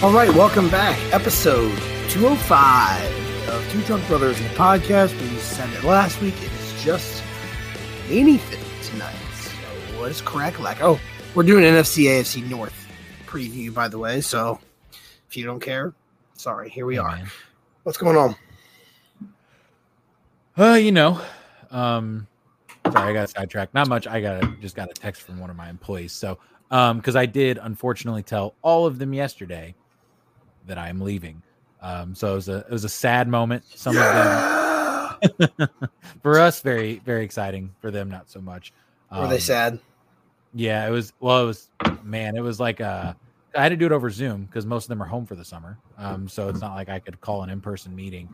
All right, welcome back. Episode 205 of Two Drunk Brothers in the podcast. We said it last week. It is just anything tonight. So what is crack Like, oh, we're doing NFC AFC North preview, by the way. So if you don't care, sorry, here we Hey, are. man. What's going on? Uh, you know, um, sorry, I got sidetracked. Not much. I got a, just got a text from one of my employees. So, um, because I did unfortunately tell all of them yesterday that I am leaving. Um, so it was a it was a sad moment. Some of them for us very very exciting. For them, not so much. Were they Um, sad? Yeah, it was. Well, it was. Man, it was like uh I had to do it over Zoom because most of them are home for the summer. Um, so it's not like I could call an in-person meeting.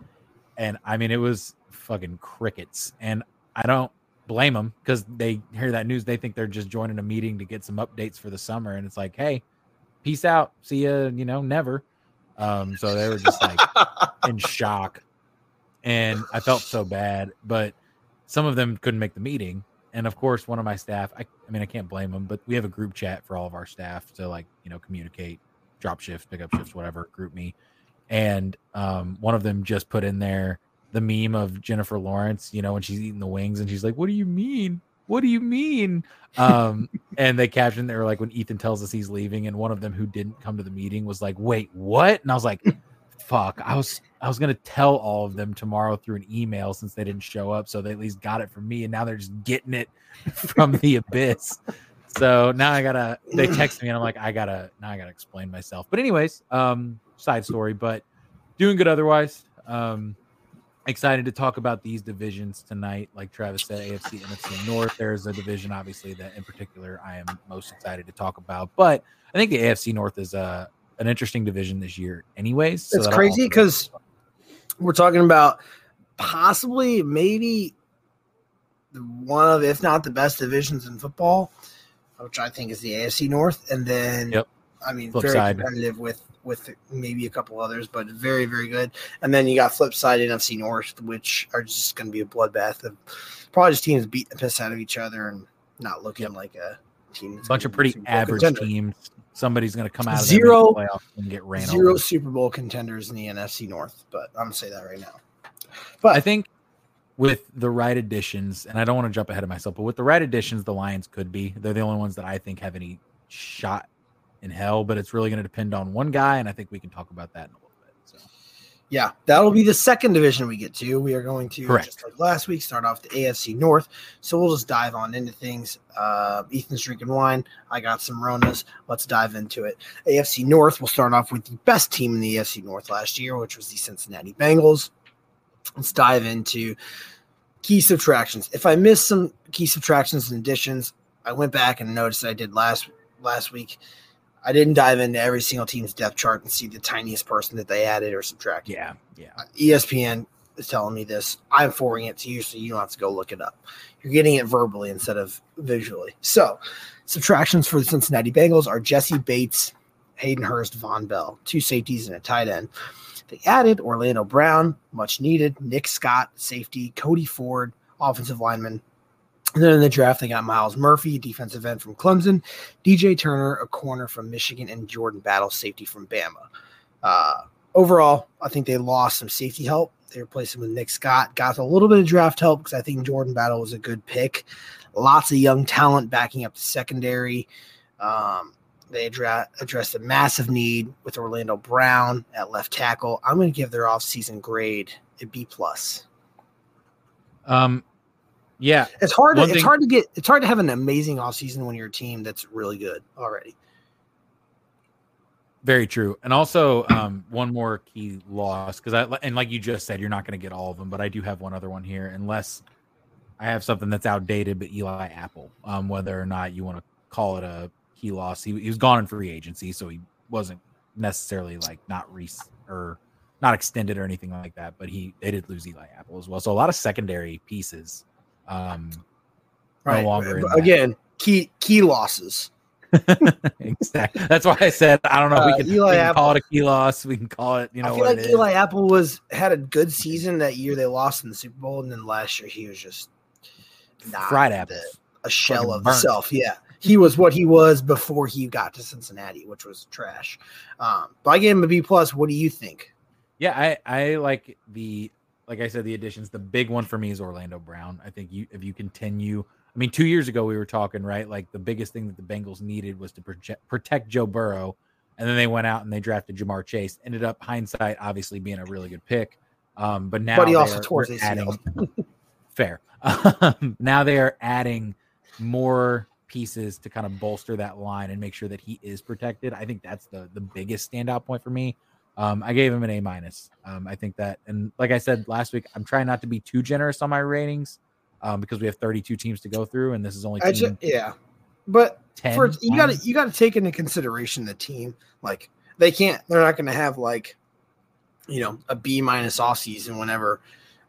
And I mean, it was fucking crickets. And I don't blame them because they hear that news. They think they're just joining a meeting to get some updates for the summer. And it's like, hey, peace out. See you, You know, never. Um, so they were just like in shock. And I felt so bad, but some of them couldn't make the meeting. And of course, one of my staff, I, I mean, I can't blame them, but we have a group chat for all of our staff to like, you know, communicate, drop shifts, pick up shifts, whatever, GroupMe. And um, one of them just put in there the meme of Jennifer Lawrence, you know, when she's eating the wings and she's like, What do you mean? What do you mean? Um, and they captioned they were like when Ethan tells us he's leaving, and one of them who didn't come to the meeting was like, Wait, what? And I was like, fuck i was i was gonna tell all of them tomorrow through an email since they didn't show up so they at least got it from me and now they're just getting it from the abyss so now i gotta they text me and i'm like i gotta now i gotta explain myself but anyways um side story but doing good otherwise um excited to talk about these divisions tonight like travis said afc nfc north. There's a division obviously that in particular i am most excited to talk about. But i think the afc north is uh an interesting division this year anyways so it's crazy because we're talking about possibly maybe one of if not the best divisions in football which i think is the afc north and then Yep. I mean Flip very side. competitive with with maybe a couple others but very very good and then you got flip side nfc north which are just going to be a bloodbath of probably just teams beating the piss out of each other and not looking like a team that's bunch of pretty average contender. teams. Somebody's going to come out of Zero- and get ran zero over. super bowl contenders in the nfc north but i'm gonna say that right now But I think with the right additions, and I don't want to jump ahead of myself, but with the right additions, the Lions could be. They're the only ones that I think have any shot in hell. But it's really going to depend on one guy, and I think we can talk about that in a little bit. So Yeah, that'll be the second division we get to. We are going to Correct. just like last week start off the AFC North. So we'll just dive on into things. Uh, Ethan's drinking wine. I got some Ronas. Let's dive into it. AFC North. We'll start off with the best team in the AFC North last year, which was the Cincinnati Bengals. Let's dive into key subtractions. If I missed some key subtractions and additions, I went back and noticed I did last last week. I didn't dive into every single team's depth chart and see the tiniest person that they added or subtracted. yeah, yeah, uh, E ESPN is telling me this. I'm forwarding it to you, so you don't have to go look it up. You're getting it verbally instead of visually. So, subtractions for the Cincinnati Bengals are Jessie Bates, Hayden Hurst, Vonn Bell, two safeties and a tight end. They added Orlando Brown, much needed, Nick Scott, safety, Cody Ford, offensive lineman. And then in the draft, they got Myles Murphy, defensive end from Clemson, DJ Turner, a corner from Michigan, and Jordan Battle, safety from Bama. Uh, overall, I think they lost some safety help. They replaced him with Nick Scott. Got a little bit of draft help because I think Jordan Battle was a good pick. Lots of young talent backing up the secondary. Um, they address, addressed a massive need with Orlando Brown at left tackle. I'm going to give their offseason grade a B plus. um, yeah. It's hard. To, One it's hard to get. It's hard to have an amazing offseason when you're a team that's really good already. Very true. And also, um, one more key loss because I and like you just said, you're not going to get all of them, but I do have one other one here, unless I have something that's outdated. But Eli Apple, um, whether or not you want to call it a key loss, he, he was gone in free agency, so he wasn't necessarily like not re or not extended or anything like that. But he they did lose Eli Apple as well, so a lot of secondary pieces. Um, Right. no longer that. Again, key key losses. exactly. That's why I said I don't know. we Uh, can, Eli we can call Apple- it a key loss. We can call it, you know, I feel like it is. Eli Apple was had a good season that year. They lost in the Super Bowl, and then last year he was just not fried apples. a shell Fucking of burnt. himself. Yeah, he was what he was before he got to Cincinnati, which was trash. Um, but I gave him a B plus. What do you think? Yeah, I I like the like I said the additions. The big one for me is Orlando Brown. I think you if you continue. I mean, two years ago we were talking right. Like the biggest thing that the Bengals needed was to project, protect Joe Burrow, and then they went out and they drafted Ja'Marr Chase. Ended up hindsight obviously being a really good pick. Um, but now but he also tore his adding, fair. Um, now they are adding more pieces to kind of bolster that line and make sure that he is protected. I think that's the the biggest standout point for me. Um, I gave him an A minus. Um, I think that, and like I said last week, I'm trying not to be too generous on my ratings um, because we have 32 teams to go through, and this is only just, yeah. But for, you got to you got to take into consideration the team. Like they can't, they're not going to have like, you know, a B minus off season whenever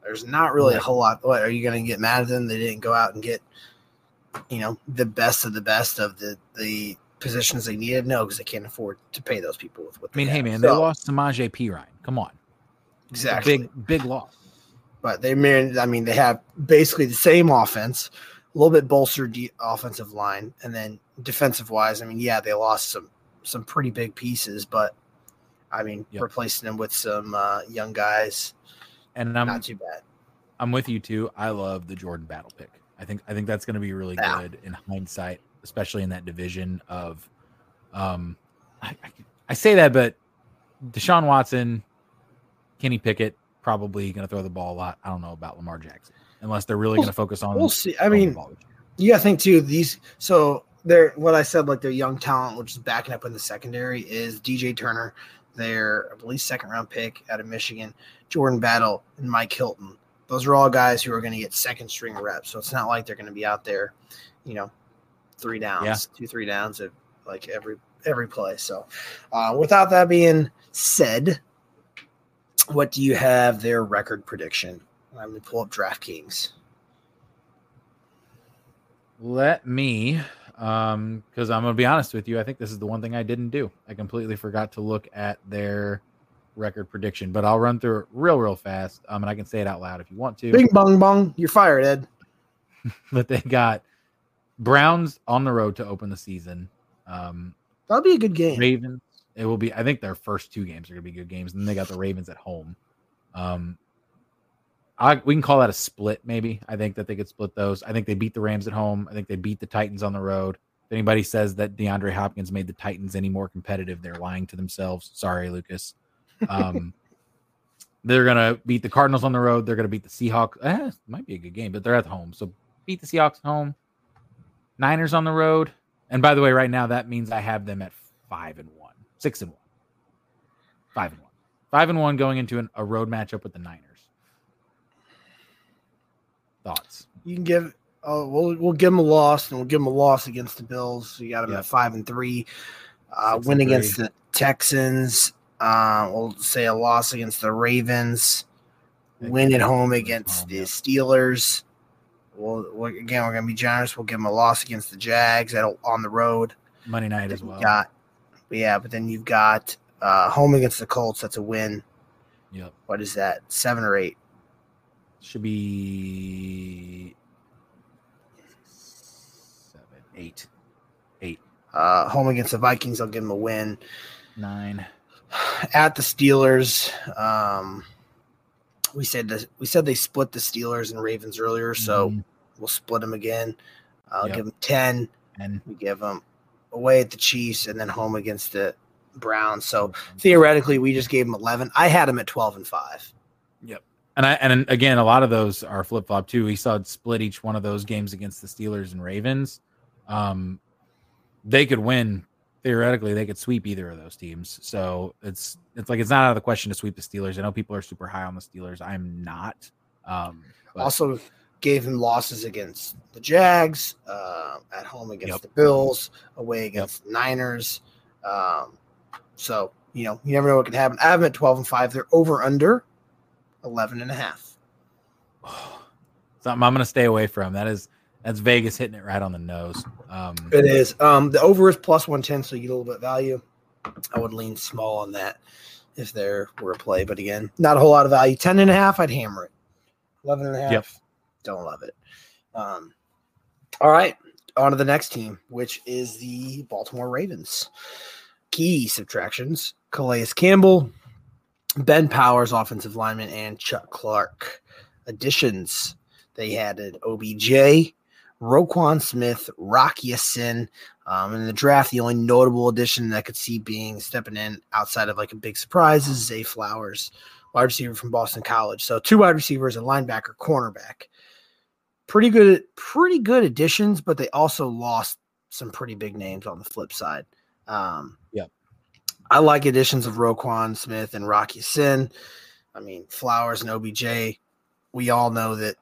there's not really a whole lot. What are you going to get mad at them? They didn't go out and get you know the best of the best of the the positions they needed. No, because they can't afford to pay those people with what. I mean, hey have. man, so, they lost Samaje Perine. Come on, exactly, big big loss. But they. I mean, they have basically the same offense, a little bit bolstered de- offensive line, and then defensive wise, I mean, yeah, they lost some some pretty big pieces, but I mean, yep. replacing them with some uh, young guys, and I'm not too bad. I'm with you too. I love the Jordan Battle pick. I think I think that's going to be really yeah. good in hindsight, especially in that division of. Um, I, I, I say that, but Deshaun Watson, Kenny Pickett, probably going to throw the ball a lot. I don't know about Lamar Jackson unless they're really going to focus on. We'll see. I mean, you got to think too. These so they're what I said like their young talent, which is backing up in the secondary, is DJ Turner, their I believe second round pick out of Michigan, Jordan Battle, and Mike Hilton those are all guys who are going to get second string reps. So it's not like they're going to be out there, you know, three downs, yeah. two, three downs at like every every play. So uh, without that being said, what do you have their record prediction? Let me pull up DraftKings. Let me, um, because I'm gonna be honest with you, I think this is the one thing I didn't do. I completely forgot to look at their record prediction, but I'll run through it real, real fast. Um, and I can say it out loud if you want to. Bing bong bong, you're fired, Ed. but they got Browns on the road to open the season. Um, That'll be a good game. Ravens. It will be. I think their first two games are going to be good games. And then they got the Ravens at home. Um, I, we can call that a split, maybe. I think that they could split those. I think they beat the Rams at home. I think they beat the Titans on the road. If anybody says that DeAndre Hopkins made the Titans any more competitive, they're lying to themselves. Sorry, Lucas. Um, they're gonna beat the Cardinals on the road. They're gonna beat the Seahawks. Eh, might be a good game, but they're at home, so beat the Seahawks at home. Niners on the road. And by the way, right now that means I have them at five and one, six and one, five and one, five and one going into an, a road matchup with the Niners. Thoughts? You can give. Oh, we'll we'll give them a loss, and we'll give them a loss against the Bills. you got them yep. at five and three. Uh, win against the Texans uh, we'll say a loss against the Ravens, win at home against the Steelers. We'll, we'll again we're gonna be generous. We'll give them a loss against the Jags at, on the road. Monday night as well. Got, yeah, but then you've got uh, home against the Colts. That's a win. Yep. What is that? Seven or eight? Should be seven, eight, eight. Uh, home against the Vikings, I'll give them a win. Nine at the Steelers. Um, we said we said they split the Steelers and Ravens earlier, so mm-hmm. we'll split them again. I'll yep. give them ten, and we give them away at the Chiefs and then home against the Browns. So theoretically, we just gave them eleven. I had them at twelve and five. Yep. And I and again, a lot of those are flip flop too. We saw it split each one of those games against the Steelers and Ravens. Um, they could win theoretically they could sweep either of those teams. So it's it's like it's not out of the question to sweep the Steelers. I know people are super high on the Steelers. I'm not. Um, but. Also gave him losses against the Jags, uh, at home against yep. the Bills, away against yep. the Niners. Um, so you know you never know what can happen. I have them at 12 and 5. They're over under 11 and a half. Something I'm going to stay away from. That is that's Vegas hitting it right on the nose. Um, it is. Um, the over is plus 110, so you get a little bit value. I would lean small on that if there were a play, but again, not a whole lot of value. 10 and a half, I'd hammer it. 11 and a half, yep. don't love it. Um, all right. on to the next team, which is the Baltimore Ravens. Key subtractions: Calais Campbell, Ben Powers, offensive lineman, and Chuck Clark. Additions: they had an OBJ, Roquan Smith, Rock Ya-Sin. Um, in the draft, the only notable addition that I could see being stepping in outside of like a big surprise is Zay Flowers, wide receiver from Boston College. So two wide receivers, a linebacker, cornerback. Pretty good, pretty good additions, but they also lost some pretty big names on the flip side. Um, Yep. I like additions of Roquan Smith and Rock Ya-Sin. I mean, Flowers and OBJ. We all know that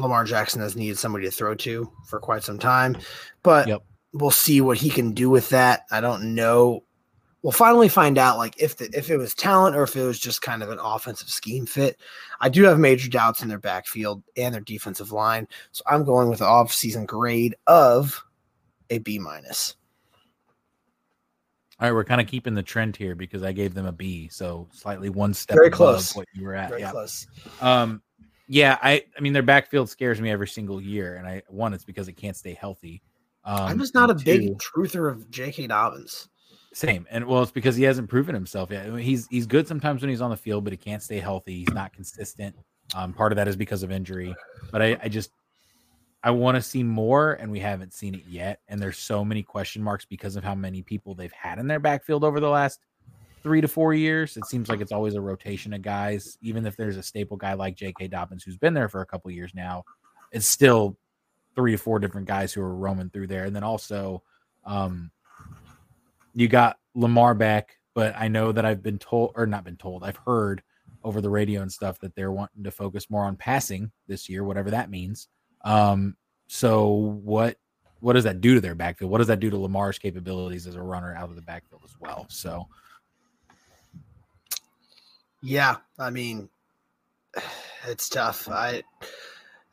Lamar Jackson has needed somebody to throw to for quite some time, but Yep. we'll see what he can do with that. I don't know. We'll finally find out, like if the, if it was talent or if it was just kind of an offensive scheme fit. I do have major doubts in their backfield and their defensive line, so I'm going with the off-season grade of a B minus. All right, we're kind of keeping the trend here because I gave them a B, so slightly one step Very above close. what you were at. Very yeah. close. Um, yeah, I, I mean, their backfield scares me every single year, and I one, it's because it can't stay healthy. Um, I'm just not a and big truther of J.K. Dobbins. Same, and well, it's because he hasn't proven himself yet. I mean, he's he's good sometimes when he's on the field, but he can't stay healthy. He's not consistent. Um, part of that is because of injury, but I, I just I want to see more, and we haven't seen it yet. And there's so many question marks because of how many people they've had in their backfield over the last three to four years. It seems like it's always a rotation of guys, even if there's a staple guy like J.K. Dobbins who's been there for a couple years now. It's still three to four different guys who are roaming through there, and then also. Um, you got Lamar back, but I know that I've been told or not been told, I've heard over the radio and stuff that they're wanting to focus more on passing this year, whatever that means. Um, so what what does that do to their backfield? What does that do to Lamar's capabilities as a runner out of the backfield as well? So Yeah, I mean, it's tough. I,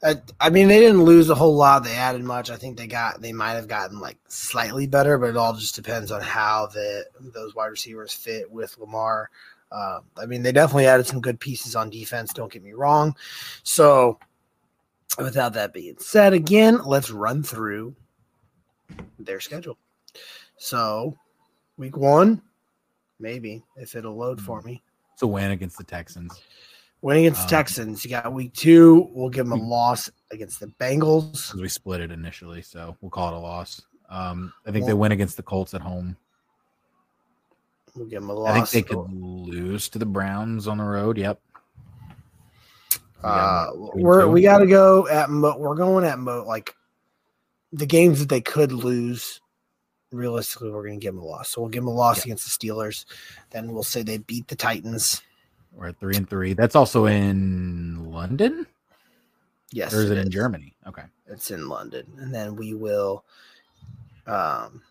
I, I mean, they didn't lose a whole lot. They added much. I think they got they might have gotten like slightly better, but it all just depends on how the those wide receivers fit with Lamar. Um, I mean, they definitely added some good pieces on defense. Don't get me wrong. So, without that being said, again, let's run through their schedule. So, week one, maybe if it'll load for me. It's a win against the Texans. Win against the Um, Texans. You got week two. We'll give them a loss against the Bengals. we split it initially, so we'll call it a loss. Um, I think they win against the Colts at home. We'll give them a loss. I think they could lose to the Browns on the road. Yep. We Uh, got them at two and we're we got to go at mo- we're going at mo like the games that they could lose. Realistically, we're going to give them a loss. So we'll give them a loss Yeah. against the Steelers. Then we'll say they beat the Titans. We're at three and three. That's also in London, Yes, or is it in is. Germany? Okay. It's in London, and then we will. Um,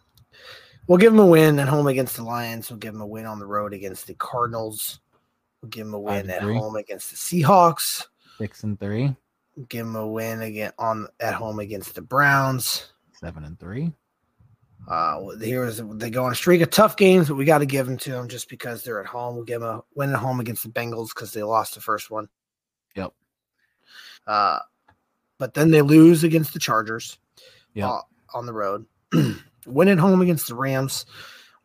we'll give them a win at home against the Lions. We'll give them a win on the road against the Cardinals. We'll give them a win at three. home against the Seahawks. Six and three, We'll give them a win again on at home against the Browns. seven and three. Uh, here's they go on a streak of tough games, but we got to give them to them just because they're at home. We'll give them a win at home against the Bengals because they lost the first one. Yep. Uh, but then they lose against the Chargers. Yep. uh, on the road. win at home against the Rams.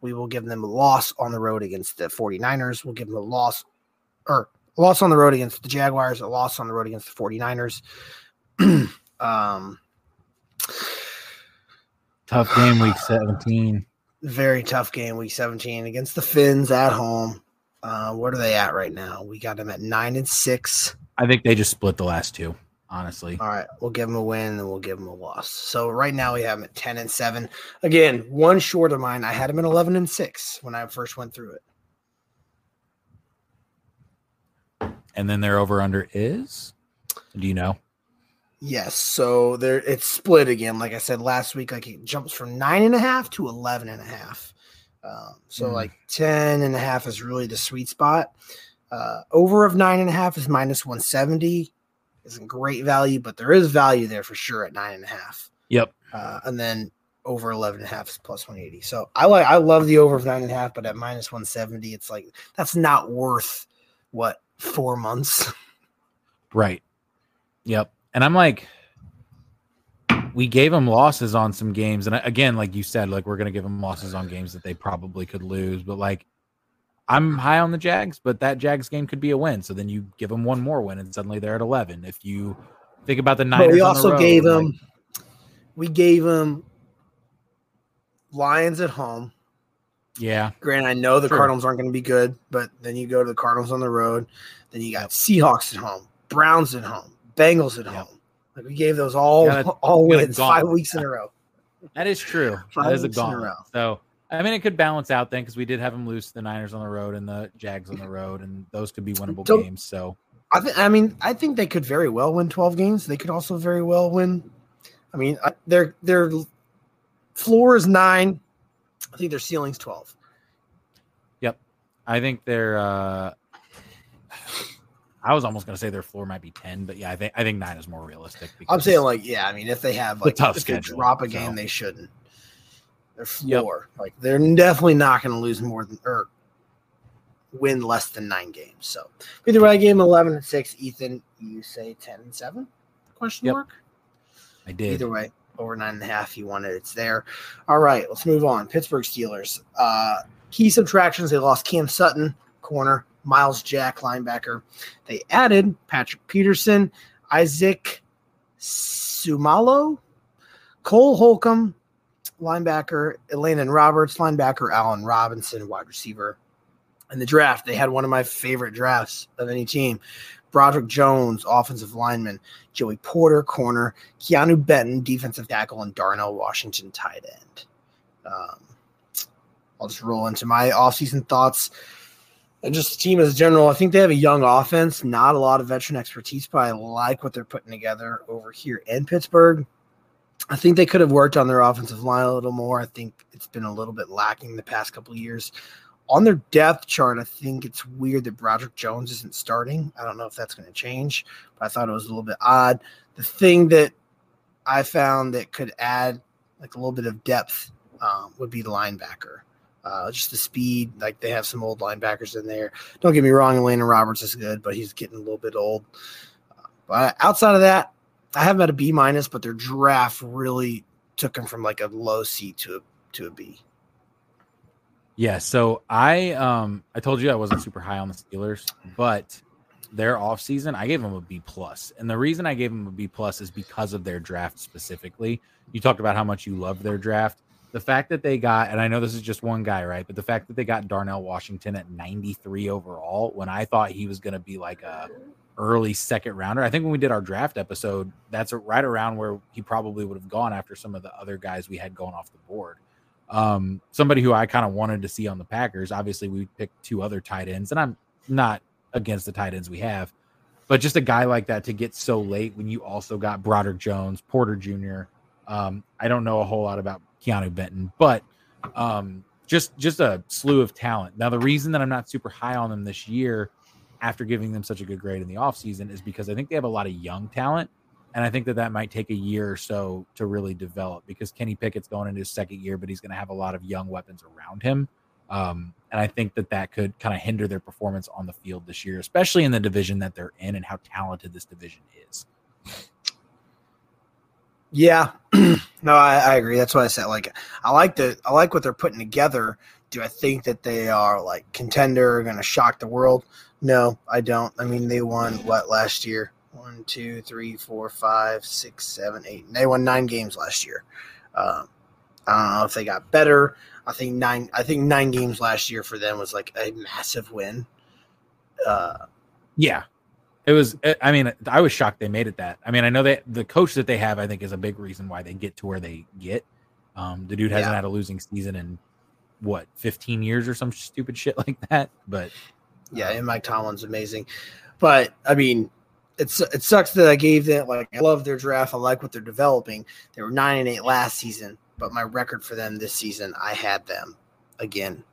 We will give them a loss on the road against the 49ers. We'll give them a loss or a loss on the road against the Jaguars, a loss on the road against the 49ers. um, Tough game week 17. very tough game week 17 against the Fins at home. Uh, what are they at right now? We got them at nine and six. I think they just split the last two, honestly. All right, we'll give them a win and we'll give them a loss. So right now we have them at 10 and 7. Again, one short of mine. I had them at 11 and 6 when I first went through it. And then their over under is do you know? Yes, so there it's split again. Like I said last week, like it jumps from nine and a half to eleven and a half. Um, so Mm. like 10 and a half is really the sweet spot. Uh, over of nine and a half is minus 170. Isn't great value, but there is value there for sure at nine and a half. Yep. Uh, and then over 11 and a half is plus 180. So I like I love the over of nine and a half, but at minus 170, it's like that's not worth what four months. Right. Yep. And I'm like, we gave them losses on some games, and again, like you said, like we're gonna give them losses on games that they probably could lose. But like, I'm high on the Jags, but that Jags game could be a win. So then you give them one more win, and suddenly they're at 11. If you think about the Niners, But we on the also road, gave like- them we gave them Lions at home. yeah, Grant, I know the True. Cardinals aren't going to be good, but then you go to the Cardinals on the road. Then you got Seahawks at home, Browns at home, Bengals at Yep. home. Like we gave those all Gotta- all wins five weeks in a row. that is true. Five that is a weeks in a gauntlet. row. So I mean, it could balance out then because we did have them lose the Niners on the road and the Jags on the road, and those could be winnable games. So I think. I mean, I think they could very well win twelve games. They could also very well win. I mean, I- their their floor is nine. I think their ceiling's twelve. Yep, I think they're. uh I was almost going to say their floor might be ten, but yeah, I think I think nine is more realistic. I'm saying like, yeah. I mean, if they have a like tough if they schedule, drop a game, so. they shouldn't. Their Yep. floor, like they're definitely not going to lose more than or win less than nine games. So either way, I gave him eleven and six. Ethan, you say ten and seven? Question Yep. mark. I did. Either way, over nine and a half. You want it, it's there. All right, let's move on. Pittsburgh Steelers. Uh, key subtractions: they lost Cam Sutton, corner, Myles Jack, linebacker. They added Patrick Peterson, Isaac Seumalo, Cole Holcomb, linebacker, Landon Roberts, linebacker, Allen Robinson, wide receiver. In the draft, they had one of my favorite drafts of any team. Broderick Jones, offensive lineman, Joey Porter, corner, Keanu Benton, defensive tackle, and Darnell Washington, tight end. Um, I'll just roll into my offseason thoughts. And just the team as a general, I think they have a young offense, not a lot of veteran expertise, but I like what they're putting together over here in Pittsburgh. I think they could have worked on their offensive line a little more. I think it's been a little bit lacking the past couple of years. On their depth chart, I think it's weird that Broderick Jones isn't starting. I don't know if that's going to change, but I thought it was a little bit odd. The thing that I found that could add like a little bit of depth um, would be the linebacker. Uh, just the speed, like they have some old linebackers in there. Don't get me wrong, Landon Roberts is good, but he's getting a little bit old. But outside of that, I have him at a B minus, but their draft really took him from like a low C to a to a B. Yeah, so I um I told you I wasn't super high on the Steelers, but their offseason, I gave them a B plus. And the reason I gave them a B plus is because of their draft specifically. You talked about how much you love their draft. The fact that they got, and I know this is just one guy, right? But the fact that they got Darnell Washington at 93 overall, when I thought he was going to be like a early second rounder. I think when we did our draft episode, that's right around where he probably would have gone after some of the other guys we had going off the board. Um, somebody who I kind of wanted to see on the Packers. Obviously, we picked two other tight ends, and I'm not against the tight ends we have, but just a guy like that to get so late when you also got Broderick Jones, Porter Jr. Um, I don't know a whole lot about Keanu Benton, but um, just just a slew of talent. Now, the reason that I'm not super high on them this year, after giving them such a good grade in the offseason, is because I think they have a lot of young talent. And I think that that might take a year or so to really develop because Kenny Pickett's going into his second year, but he's going to have a lot of young weapons around him. Um, and I think that that could kind of hinder their performance on the field this year, especially in the division that they're in and how talented this division is. Yeah, no, I, I agree. That's what I said. Like, I like the, I like what they're putting together. Do I think that they are like contender, going to shock the world? No, I don't. I mean, they won what last year? One, two, three, four, five, six, seven, eight. They won nine games last year. Um, I don't know if they got better. I think nine. I think nine games last year for them was like a massive win. Uh, Yeah. It was, I mean, I was shocked they made it that. I mean, I know that the coach that they have, I think, is a big reason why they get to where they get. Um, the dude hasn't Yeah. had a losing season in what, 15 years or some stupid shit like that. But Yeah, and Mike Tomlin's amazing. But I mean, it's it sucks that I gave them like I love their draft. I like what they're developing. They were nine and eight last season, but my record for them this season, I had them again.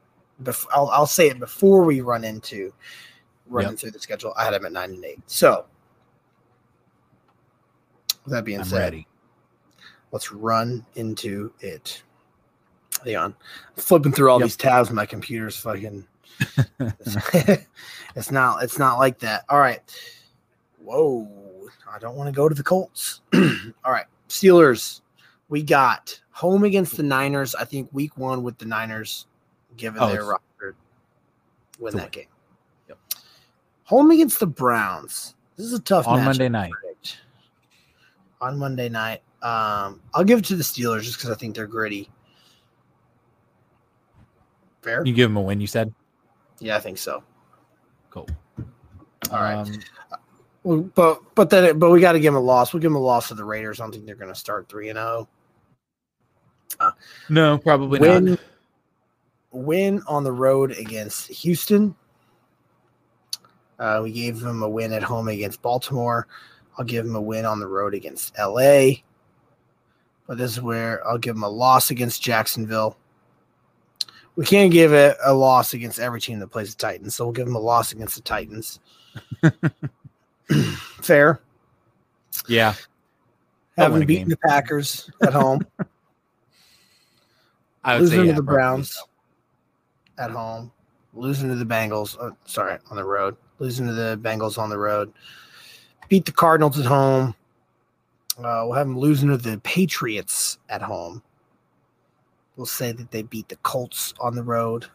Bef- I'll, I'll say it before we run into running Yep. through the schedule. I had them at nine and eight. So with that being I'm said, ready. let's run into it. Hang on, flipping through all Yep. these tabs. My computer's fucking. it's not. It's not like that. All right. Whoa! I don't want to go to the Colts. all right, Steelers. we got home against the Niners. I think week one with the Niners, given Oh, their roster, win that win. game. Home against the Browns. This is a tough On Monday night. On Monday night, um, I'll give it to the Steelers just because I think they're gritty. Fair. You give them a win, you said? Yeah, I think so. Cool. All right. Um, Well, but but then but we got to give them a loss. We'll give them a loss to the Raiders. I don't think they're going to start three and oh. zero. no, probably Win not. win on the road against Houston. Uh, we gave them a win at home against Baltimore. I'll give them a win on the road against LA. But this is where I'll give them a loss against Jacksonville. We can't give it a loss against every team that plays the Titans, so we'll give them a loss against the Titans. Fair. Yeah. Haven't beaten the Packers at home. I would losing say to yeah, the Browns at home, losing to the Bengals. Uh, sorry, on the road, losing to the Bengals on the road. Beat the Cardinals at home. Uh, we'll have them losing to the Patriots at home. We'll say that they beat the Colts on the road.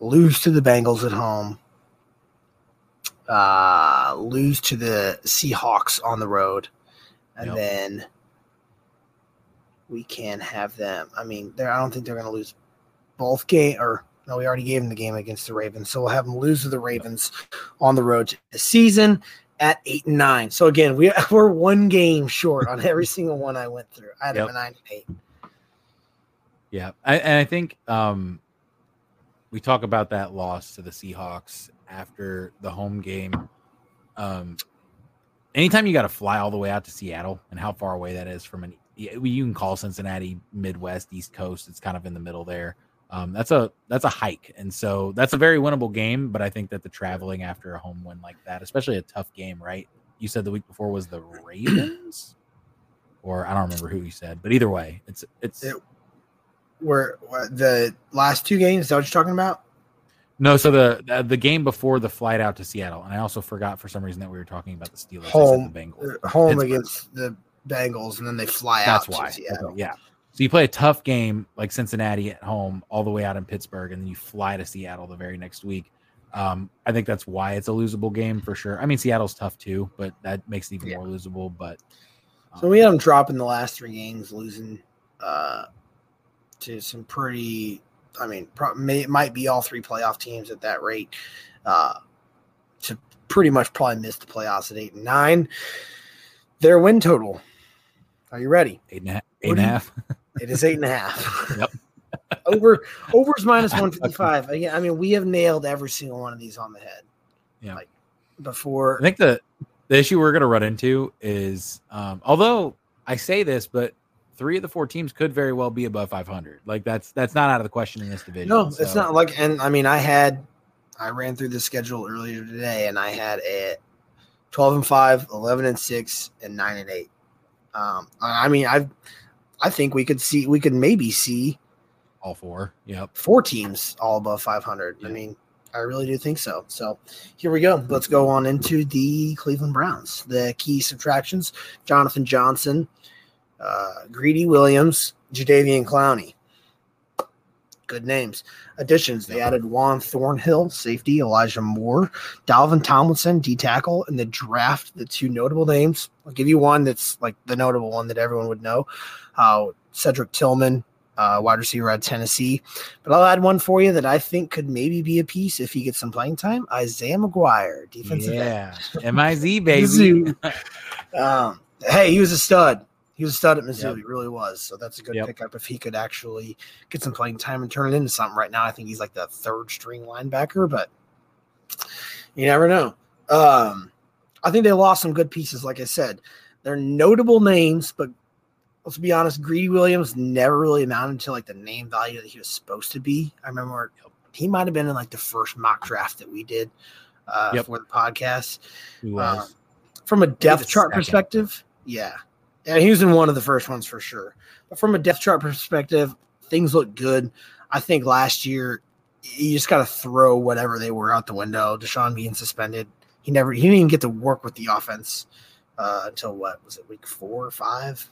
Lose to the Bengals at home. Uh, lose to the Seahawks on the road, and Yep. then we can have them. I mean, I don't think they're going to lose both game or no, we already gave them the game against the Ravens, so we'll have them lose to the Ravens on the road to the season at eight and nine. So again, we we're one game short on every single one I went through. I had Yep. at nine and eight. Yeah, I, and I think um, we talk about that loss to the Seahawks after the home game. Um, anytime you got to fly all the way out to Seattle and how far away that is from an you can call Cincinnati Midwest, East Coast. It's kind of in the middle there. Um, that's a that's a hike, and so that's a very winnable game. But I think that the traveling after a home win like that, especially a tough game, right? You said the week before was the Ravens, or I don't remember who you said, but either way, it's it's It- Where, where the last two games? Is that what you're talking about? No, so the the- the game before the flight out to Seattle, and I also forgot for some reason that we were talking about the Steelers. Home, the Bengals. Uh, home Pittsburgh. against the Bengals, and then they fly That's out. why. To Seattle. Okay, yeah. So you play a tough game like Cincinnati at home, all the way out in Pittsburgh, and then you fly to Seattle the very next week. Um, I think that's why it's a losable game for sure. I mean, Seattle's tough too, but that makes it even Yeah. more losable. But So we had them dropping the last three games, losing uh, to some pretty. I mean, pro- may, it might be all three playoff teams at that rate. Uh, to pretty much probably miss the playoffs at eight and nine. Their win total. Are you ready? eight and a half. Eight and a half. It is eight and a half. Yep. Over overs minus one fifty five. Again, I mean, we have nailed every single one of these on the head. Yeah. Like before. I think the the issue we're going to run into is, um, although I say this, but three of the four teams could very well be above 500. Like that's that's not out of the question in this division. No, it's not like, and I mean, I had, I ran through the schedule earlier today, and I had a 12 and 5, 11 and 6, and 9 and 8. Um, I mean, I, I think we could see, we could maybe see all four. Yep. four teams all above 500. I mean, I really do think so. So here we go. Let's go on into the Cleveland Browns. The key subtractions: Jonathan Johnson, uh, Greedy Williams, Jadeveon Clowney. Good names. Additions: they added Juan Thornhill, safety, Elijah Moore, Dalvin Tomlinson, D tackle, in the draft. The two notable names. I'll give you one that's like the notable one that everyone would know. Uh, Cedric Tillman, uh, wide receiver at Tennessee. But I'll add one for you that I think could maybe be a piece if he gets some playing time. Isaiah McGuire, defensive end. Yeah. MIZ baby. Um, hey, he was a stud. He was a stud at Missouri, Yep. He really was. So that's a good Yep. pickup if he could actually get some playing time and turn it into something. Right now, I think he's like the third string linebacker, but you never know. Um, I think they lost some good pieces. Like I said, they're notable names, but let's be honest, Greedy Williams never really amounted to like the name value that he was supposed to be. I remember he might have been in like the first mock draft that we did uh, Yep. for the podcast. Um, from a depth chart second. perspective, yeah. Yeah, he was in one of the first ones for sure. But from a depth chart perspective, things look good. I think last year you just got to throw whatever they were out the window. Deshaun being suspended, he never he didn't even get to work with the offense uh, until what was it week four or five?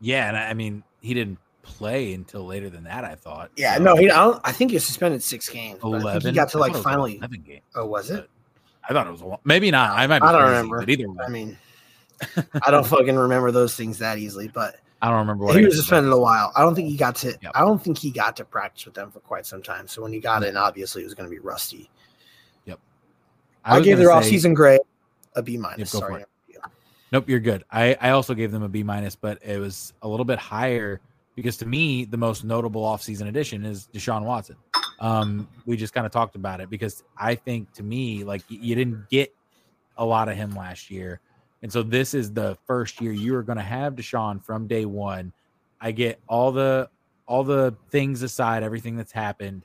Yeah, and I, I mean he didn't play until later than that. I thought. Yeah, So, no, he. I, don't, I think he was suspended six games. I eleven. he got to like thought it was finally. 11 game. Oh, was it? I thought it was a lot. Maybe not. I might. I don't crazy, remember. But either way, I mean, I don't fucking remember those things that easily, but I don't remember what he I was suspended a while. I don't think he got to. Yep. I don't think he got to practice with them for quite some time. So when he got in, obviously it was going to be rusty. Yep. I, was gave their say- offseason grade a B minus. for Sorry. Nope, you're good. I, I also gave them a B minus, but it was a little bit higher because to me, the most notable offseason addition is Deshaun Watson. Um, we just kind of talked about it because I think to me, like you didn't get a lot of him last year. And so this is the first year you are going to have Deshaun from day one. I get all the all the things aside, everything that's happened.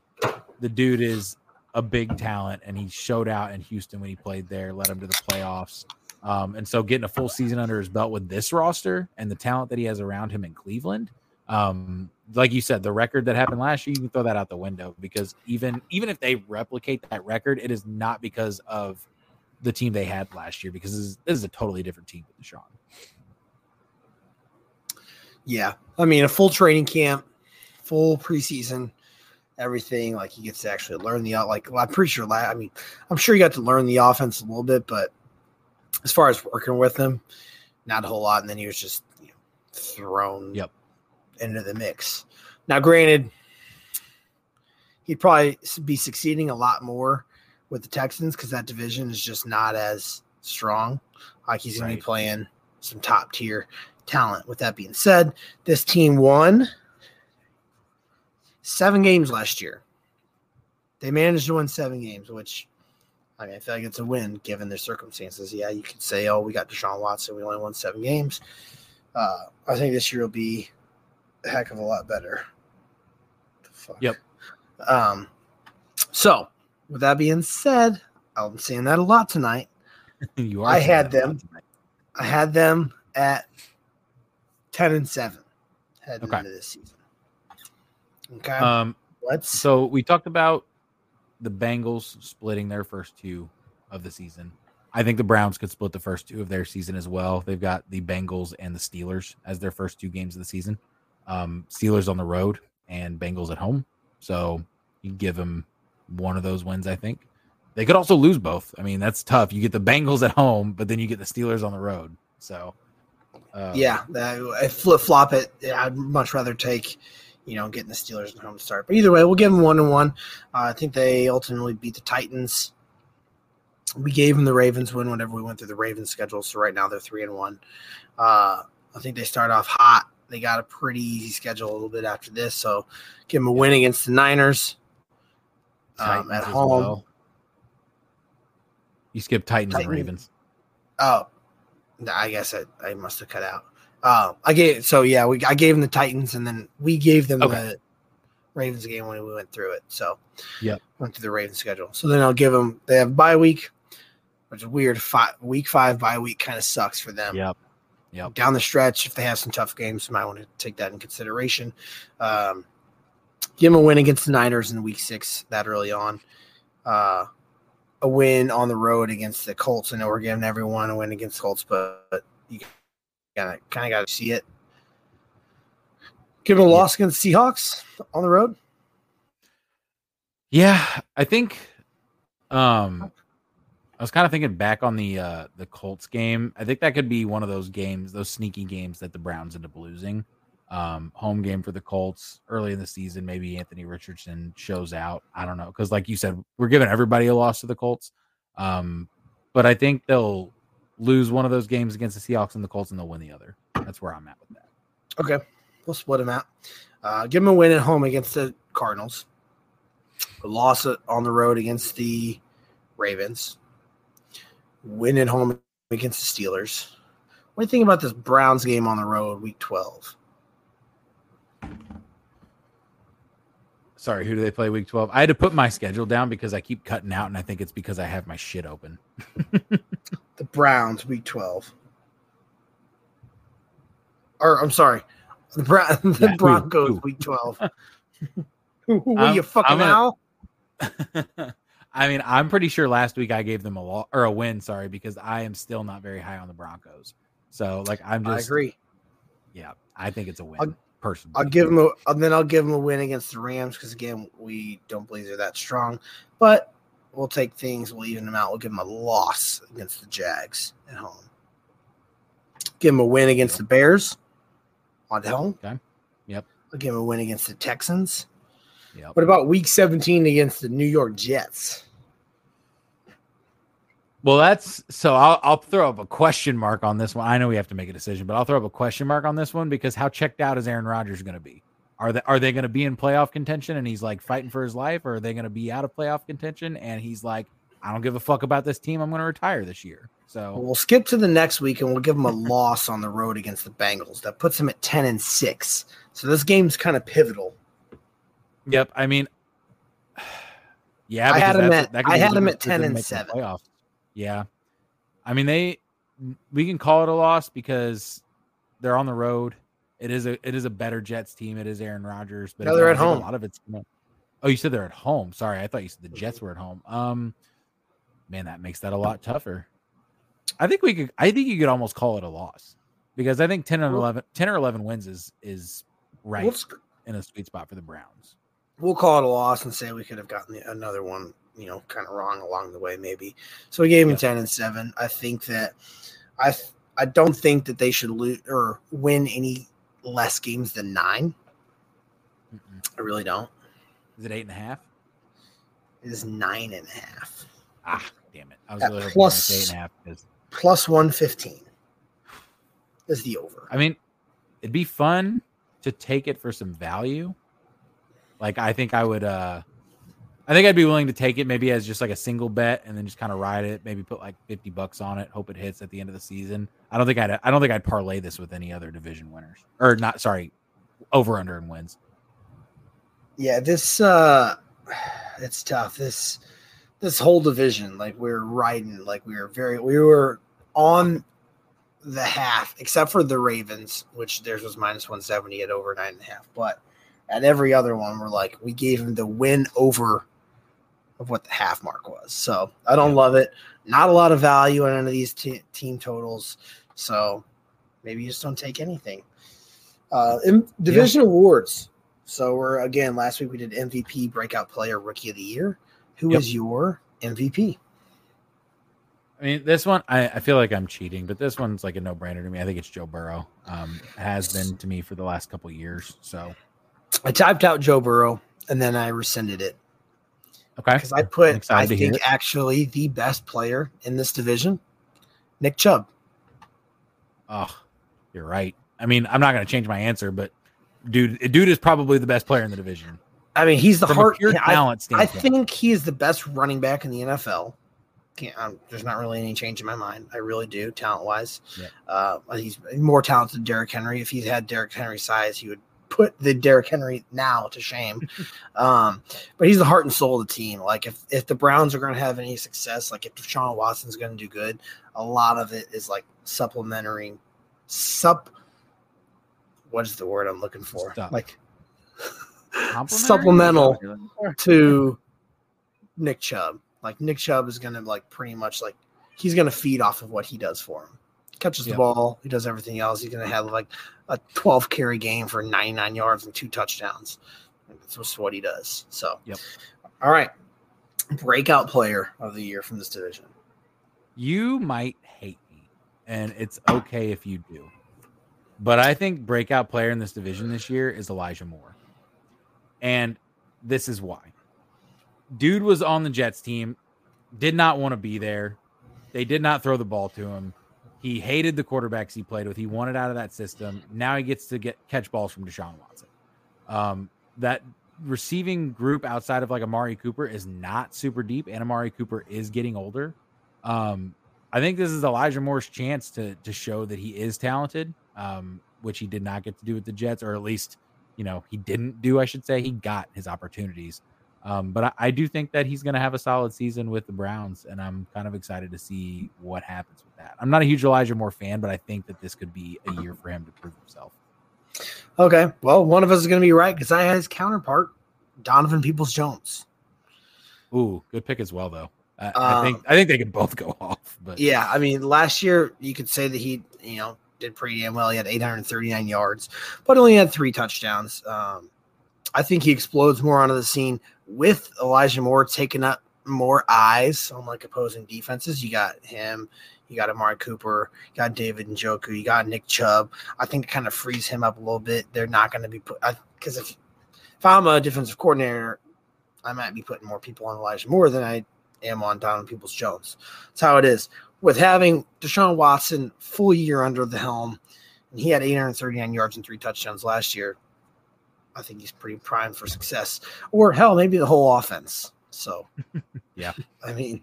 The dude is a big talent, and he showed out in Houston when he played there, led him to the playoffs. Um, and so getting a full season under his belt with this roster and the talent that he has around him in Cleveland, um, like you said, the record that happened last year, you can throw that out the window because even even if they replicate that record, it is not because of the team they had last year because this is, this is a totally different team with Deshaun. Yeah, I mean a full training camp, full preseason, everything. Like he gets to actually learn the like. I'm pretty sure. I mean, I'm sure he got to learn the offense a little bit, but as far as working with him, not a whole lot. And then he was just you know, thrown Yep. into the mix. Now, granted, he'd probably be succeeding a lot more with the Texans because that division is just not as strong. Like he's going to be playing some top tier talent. With that being said, this team won seven games last year. They managed to win seven games, which I mean, I feel like it's a win given their circumstances. Yeah, you could say, "Oh, we got Deshaun Watson. We only won seven games." Uh, I think this year will be a heck of a lot better. The fuck? Yep. Um. So, with that being said, I'm saying that a lot tonight. you are. I had that a lot them. I had them at ten and seven heading Okay. into this season. Okay, Um, let's. So we talked about the Bengals splitting their first two of the season. I think the Browns could split the first two of their season as well. They've got the Bengals and the Steelers as their first two games of the season. Um, Steelers on the road and Bengals at home. So you give them one of those wins, I think. They could also lose both. I mean, that's tough. You get the Bengals at home, but then you get the Steelers on the road. So, uh, yeah, I flip flop it. I'd much rather take, you know, getting the Steelers at home to start. But either way, we'll give them one and one. Uh, I think they ultimately beat the Titans. We gave them the Ravens win whenever we went through the Ravens schedule. So right now they're three and one. Uh, I think they start off hot. They got a pretty easy schedule a little bit after this. So give them a win against the Niners um, at home. well. You skip Titans and Ravens. Oh, I guess I, I must have cut out. Uh, I gave so yeah, we I gave them the Titans, and then we gave them Okay. the Ravens game when we went through it. So yeah, went through the Ravens schedule. So then I'll give them. They have bye week, which is weird. Five, week five bye week kind of sucks for them. Yep. Yep. Down the stretch, if they have some tough games, you might want to take that in consideration. Um, give them a win against the Niners in week six that early on. Uh, a win on the road against the Colts. I know we're giving everyone a win against the Colts, but, but you kind of kind of got to see it. Give them a loss against the Seahawks on the road. Yeah, I think um I was kind of thinking back on the uh the Colts game. I think that could be one of those games, those sneaky games that the Browns end up losing. Um home game for the Colts early in the season, maybe Anthony Richardson shows out. I don't know cuz like you said, we're giving everybody a loss to the Colts. Um but I think they'll lose one of those games against the Seahawks and the Colts and they'll win the other. That's where I'm at with that. Okay, we'll split them out. Uh, give them a win at home against the Cardinals. A loss on the road against the Ravens. Win at home against the Steelers. What do you think about this Browns game on the road, Week Twelve? Sorry, who do they play week 12? I had to put my schedule down because I keep cutting out and I think it's because I have my shit open. The Browns, Week Twelve. Or I'm sorry, the, Brown, the Yeah, Broncos, who? Week Twelve. who who are you fucking now? I mean, I'm pretty sure last week I gave them a law or a win, sorry, because I am still not very high on the Broncos. So, like, I'm just I agree. Yeah, I think it's a win. I'll- personally, I'll give them a and then I'll give them a win against the Rams because again we don't believe they're that strong, but we'll take things, we'll even them out. We'll give them a loss against the Jags at home. Give them a win against the Bears at home. Okay. Yep. I'll give them a win against the Texans. Yep. What about Week 17 against the New York Jets? Well, that's so. I'll I'll throw up a question mark on this one. I know we have to make a decision, but I'll throw up a question mark on this one because how checked out is Aaron Rodgers going to be? Are they are they going to be in playoff contention and he's like fighting for his life, or are they going to be out of playoff contention and he's like, I don't give a fuck about this team. I'm going to retire this year. So We'll skip to the next week and we'll give them a loss on the road against the Bengals. That puts them at 10 and 6. So this game's kind of pivotal. Yep. I mean, yeah, I had him at- I had him at 10 and 7. Playoffs. Yeah. I mean, they we can call it a loss because they're on the road. It is a it is a better Jets team. It is Aaron Rodgers, but No, they're at home. A lot of it's oh, you said they're at home. Sorry, I thought you said the Jets were at home. Um, man, that makes that a lot tougher. I think we could. I think you could almost call it a loss because I think 10 and Well- 11, 10 or eleven wins is is right We'll, in a sweet spot for the Browns. we'll call it a loss and say we could have gotten the- another one, you know, kind of wrong along the way, maybe. So we gave them Yeah. 10 and 7. I think that I I don't think that they should lose or win any less games than nine. Mm-mm. I really don't. Is it eight and a half? It is nine and a half. Ah, damn it! I was At really plus- eight and a half Plus 115 is the over. I mean, it'd be fun to take it for some value. Like I think I would uh I think I'd be willing to take it maybe as just like a single bet and then just kind of ride it, maybe put like 50 bucks on it, hope it hits at the end of the season. I don't think I'd I don't think I'd parlay this with any other division winners. Or not sorry, over under and wins. Yeah, this uh it's tough. This this whole division, like we're riding, like we were very we were on the half, except for the Ravens, which theirs was minus one seventy at over nine and a half. But at every other one, we're like we gave him the win over of what the half mark was. So I don't love it. Not a lot of value in any of these te- team totals. So maybe you just don't take anything. Uh, in division awards. So we're again last week we did MVP, breakout player, rookie of the year. Who is Yep. your MVP? I mean, this one I, I feel like I'm cheating, but this one's like a no brainer to me. I think it's Joe Burrow. Um, has been to me for the last couple years. So I typed out Joe Burrow and then I rescinded it okay. because I put I think actually the best player in this division, Nick Chubb. Oh, you're right. I mean, I'm not going to change my answer, but dude, dude is probably the best player in the division I mean, he's the from heart. pure I, talent I think he is the best running back in the NFL. Can't, um, there's not really any change in my mind. I really do, talent wise. Yeah. Uh, he's more talented than Derrick Henry. If he had Derrick Henry's size, he would put the Derrick Henry now to shame. um, but he's the heart and soul of the team. Like if if the Browns are going to have any success, like if Deshaun Watson's going to do good, a lot of it is like supplementary, sup. What is the word I'm looking for? Stuff. Like supplemental Is that what you're looking for? to Nick Chubb. Like Nick Chubb is gonna like pretty much like he's gonna feed off of what he does for him. Catches the Yep. ball, he does everything else. He's gonna have like a 12 carry game for 99 yards and two touchdowns. That's just what he does. So, Yep. All right, breakout player of the year from this division. You might hate me, and it's okay if you do. But I think breakout player in this division this year is Elijah Moore. And this is why. Dude was on the Jets team, did not want to be there. They did not throw the ball to him. He hated the quarterbacks he played with. He wanted out of that system. Now he gets to get catch balls from Deshaun Watson. Um, that receiving group outside of like Amari Cooper is not super deep, and Amari Cooper is getting older. Um, I think this is Elijah Moore's chance to to show that he is talented, um, which he did not get to do with the Jets, or at least you know he didn't do. I should say he got his opportunities. Um, but I, I do think that he's going to have a solid season with the Browns, and I'm kind of excited to see what happens with that. I'm not a huge Elijah Moore fan, but I think that this could be a year for him to prove himself. Okay, well, one of us is gonna be right because I had his counterpart, Donovan Peoples Jones. Ooh, good pick as well, though. I, I think Um, I think they could both go off, but Yeah, I mean, last year you could say that he, you know, did pretty damn well. He had 839 yards, but only had three touchdowns. Um, I think he explodes more onto the scene with Elijah Moore taking up more eyes on like opposing defenses. You got him, you got Amari Cooper, you got David Njoku, you got Nick Chubb. I think it kind of frees him up a little bit. They're not going to be put because if if I'm a defensive coordinator, I might be putting more people on Elijah Moore than I am on Donovan Peoples Jones. That's how it is. With having Deshaun Watson full year under the helm, and he had 839 yards and three touchdowns last year. I think he's pretty primed for success. Or hell, maybe the whole offense. So, yeah. I mean,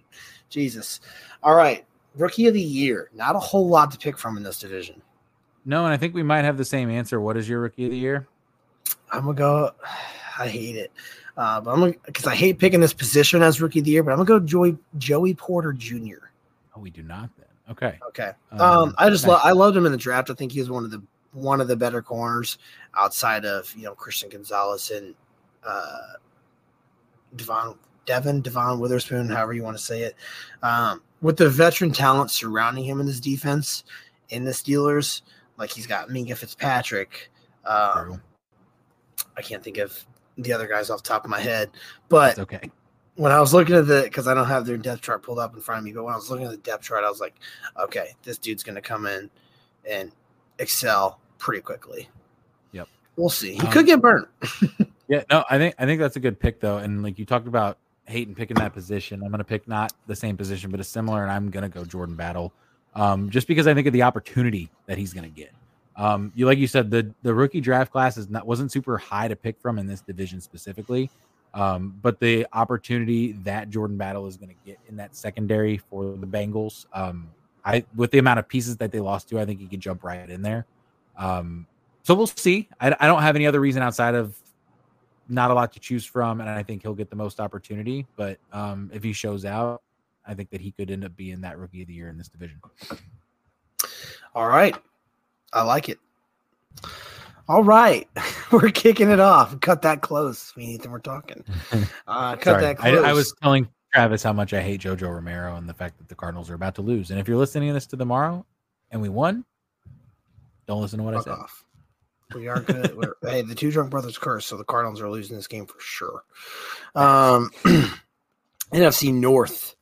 Jesus. All right. Rookie of the year. Not a whole lot to pick from in this division. No, and I think we might have the same answer. What is your rookie of the year? I'm gonna go. I hate it, uh, but I'm because I hate picking this position as rookie of the year. But I'm gonna go Joey Joey Porter Jr. Oh, we do not then. Okay. Okay. Um, um I just nice. love I loved him in the draft. I think he was one of the one of the better corners outside of you know Christian Gonzalez and uh, Devon Devin Devon Witherspoon, however you want to say it. Um, with the veteran talent surrounding him in this defense in the Steelers, like he's got Minkah Fitzpatrick. Um, I can't think of the other guys off the top of my head, but That's okay. When I was looking at the, because I don't have their depth chart pulled up in front of me, but when I was looking at the depth chart, I was like, okay, this dude's going to come in and excel pretty quickly. Yep. We'll see. He um, could get burnt. yeah, no, I think I think that's a good pick though. And like you talked about hating picking that position. I'm going to pick not the same position, but a similar, and I'm going to go Jordan Battle, um, just because I think of the opportunity that he's going to get. Um, you like you said, the the rookie draft class is not wasn't super high to pick from in this division specifically, um, but the opportunity that Jordan Battle is going to get in that secondary for the Bengals, um, I with the amount of pieces that they lost to, I think he could jump right in there. Um, so we'll see. I, I don't have any other reason outside of not a lot to choose from, and I think he'll get the most opportunity. But um, if he shows out, I think that he could end up being that rookie of the year in this division. All right, I like it. All right, we're kicking it off. Cut that close, me Ethan. We're talking. Uh, cut Sorry. that close. I, I, was telling Travis how much I hate JoJo Romero and the fact that the Cardinals are about to lose. And if you're listening to this to tomorrow and we won, don't listen to what Fuck I said. Off. We are good. Hey, the two drunk brothers curse, so the Cardinals are losing this game for sure. Um, NFC North.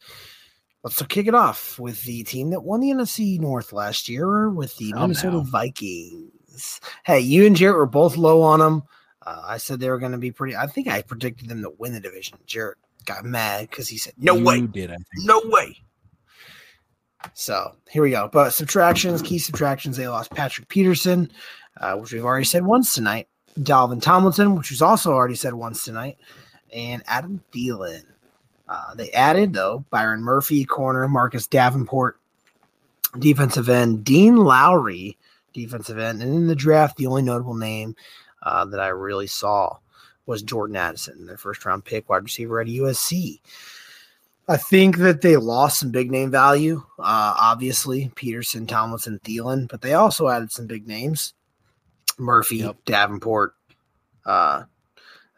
Let's kick it off with the team that won the NFC North last year with the oh, Minnesota. Vikings. Hey, you and Jarrett were both low on them. Uh, I said they were going to be pretty. I think I predicted them to win the division. Jarrett got mad because he said, "No you way, did I no way." So here we go. But subtractions, key subtractions. They lost Patrick Peterson, uh, which we've already said once tonight. Dalvin Tomlinson, which was also already said once tonight, and Adam Thielen. Uh, they added though Byron Murphy, corner Marcus Davenport, defensive end Dean Lowry, defensive end, and in the draft, the only notable name uh, that I really saw was Jordan Addison, their first round pick, wide receiver at USC. I think that they lost some big name value, uh, obviously Peterson, Tomlinson, Thielen, but they also added some big names. Murphy, yep. Davenport. Uh,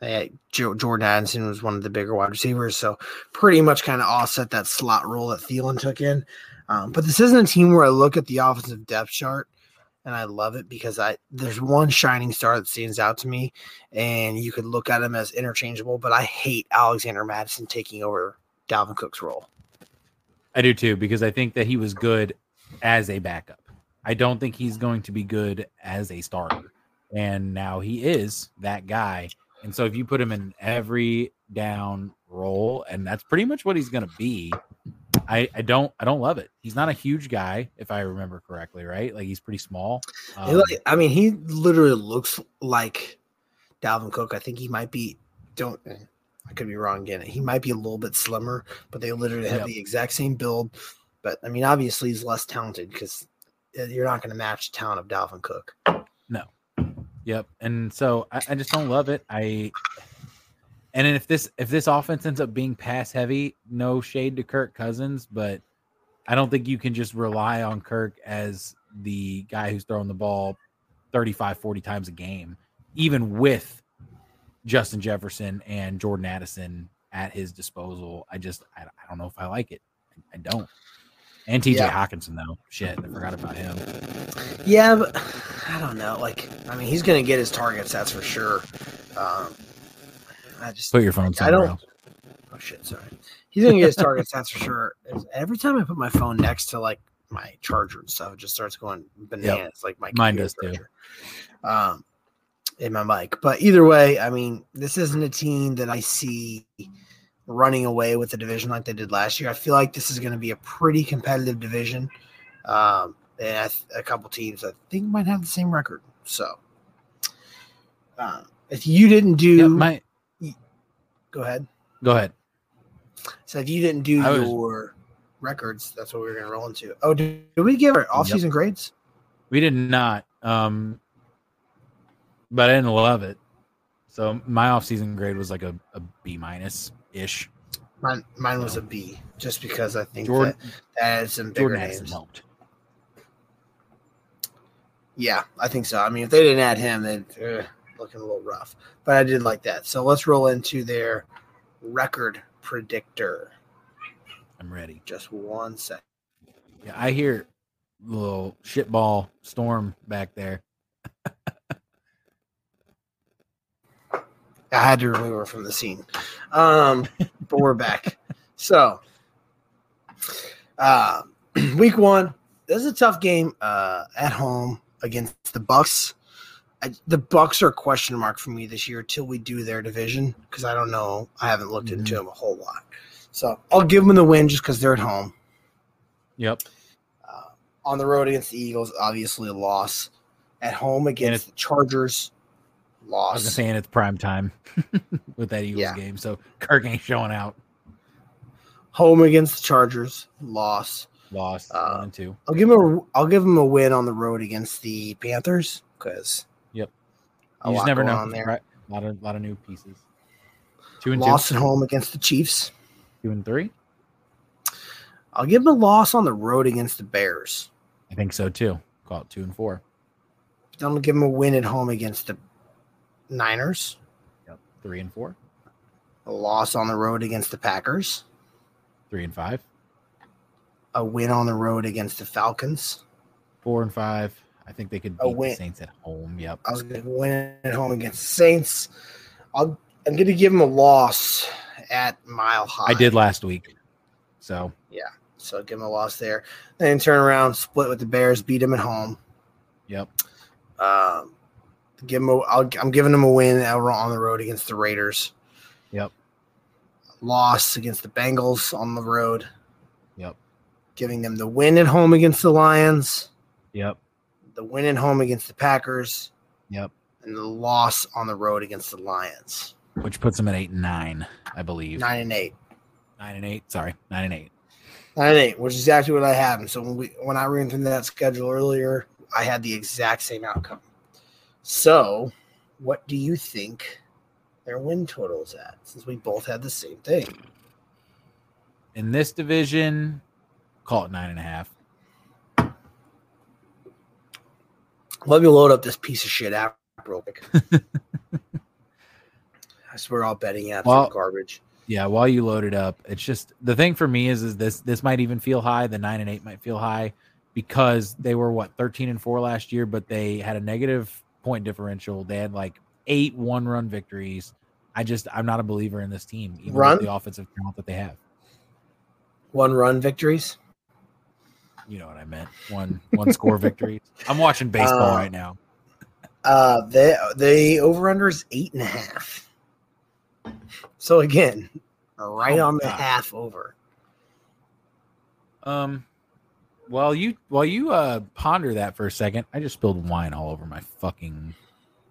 they Jordan Addison was one of the bigger wide receivers, so pretty much kind of offset that slot role that Thielen took in. Um, but this isn't a team where I look at the offensive depth chart and I love it because I there's one shining star that stands out to me, and you could look at him as interchangeable. But I hate Alexander Mattison taking over Dalvin Cook's role. I do too because I think that he was good as a backup. I don't think he's going to be good as a starter. And now he is that guy. And so if you put him in every down role, and that's pretty much what he's going to be, I, I don't I don't love it. He's not a huge guy, if I remember correctly, right? Like he's pretty small. Um, I mean, he literally looks like Dalvin Cook. I think he might be. Don't I could be wrong again. He might be a little bit slimmer, but they literally have yep. the exact same build. But I mean, obviously he's less talented because uh, you're not going to match the talent of Dalvin Cook. No. Yep. And so I, I just don't love it. I and if this if this offense ends up being pass heavy, no shade to Kirk Cousins, but I don't think you can just rely on Kirk as the guy who's throwing the ball 35 40 times a game even with Justin Jefferson and Jordan Addison at his disposal. I just I, I don't know if I like it. I don't. And TJ Yeah. Hockenson though. Shit, I forgot about him. Yeah, but I don't know. Like, I mean, he's going to get his targets. That's for sure. Um, I just Put your phone I don't- else. Oh shit! Sorry. He's gonna get his targets. That's for sure. Every time I put my phone next to like my charger and stuff, it just starts going bananas. Like my Mine computer does, too. Um, in my mic. But either way, I mean, this isn't a team that I see running away with the division like they did last year. I feel like this is going to be a pretty competitive division. Um, and I th- a couple teams I think might have the same record. So, uh, if you didn't do, Yeah, my go ahead. go ahead. So if you didn't do I was- your records, that's what we were going to roll into. Oh, did, did we give our off-season grades? We did not. Um but I didn't love it. So my off season grade was like a, a B minus ish. Mine, mine was a B, just because I think Jordan that, that had some bigger Jordan names. helped. Yeah, I think so. I mean, if they didn't add him, then uh, looking a little rough. But I did like that. So let's roll into their record predictor. I'm ready. Just one sec. Yeah, I hear little shitball storm back there. I had to remove her from the scene. Um, but we're back. So, uh, week one, this is a tough game uh, at home against the Bucs. I, the Bucs are a question mark for me this year till we do their division because I don't know. I haven't looked into them a whole lot. So I'll give them the win just because they're at home. Yep. Uh, on the road against the Eagles, obviously a loss. At home against the Chargers, loss. I loss. was saying it's prime time with that Eagles Yeah. game. So Kirk ain't showing out. Home against the Chargers, loss. Lost Uh, one and two. I'll give him a I'll give him a win on the road against the Panthers because. A You just never know. there. Right? A lot of lot of new pieces. Two and Loss two. at home against the Chiefs. Two and three. I'll give him a loss on the road against the Bears. I think so too. Call it two and four. Then I'll give him a win at home against the Niners. Yep. Three and four. A loss on the road against the Packers. Three and five. A win on the road against the Falcons. Four and five. I think they could beat the. Saints at home. Yep. I was going to win at home against the Saints. I'll, I'm going to give him a loss at Mile High. I did last week. So yeah. So give him a loss there. Then turn around, split with the Bears, beat them at home. yep. Um, give him a, I'll, I'm giving them a win on the road against the Raiders. Yep. Loss against the Bengals on the road. Yep. Giving them the win at home against the Lions, Yep. The win at home against the Packers, Yep. and the loss on the road against the Lions. Which puts them at eight and nine, I believe. Nine and eight. Nine and eight. Sorry. Nine and eight. Nine and eight, which is exactly what I had. And so when we when I ran through that schedule earlier, I had the exact same outcome. So, what do you think their win total is at? Since we both had the same thing. In this division, call it nine and a half. Let me load up this piece of shit app real quick. I swear all betting apps Well- are garbage. Yeah, while you load it up, it's just the thing for me is is this this might even feel high. The nine and eight might feel high because they were what thirteen and four last year, but they had a negative point differential. They had like eight one run victories. I just I'm not a believer in this team, even Run? with the offensive talent that they have. One run victories. You know what I meant. One one score victory. I'm watching baseball Uh, right now. Uh the the over under is eight and a half. So again, right Oh, on the God. half over. Um, while you while you uh ponder that for a second, I just spilled wine all over my fucking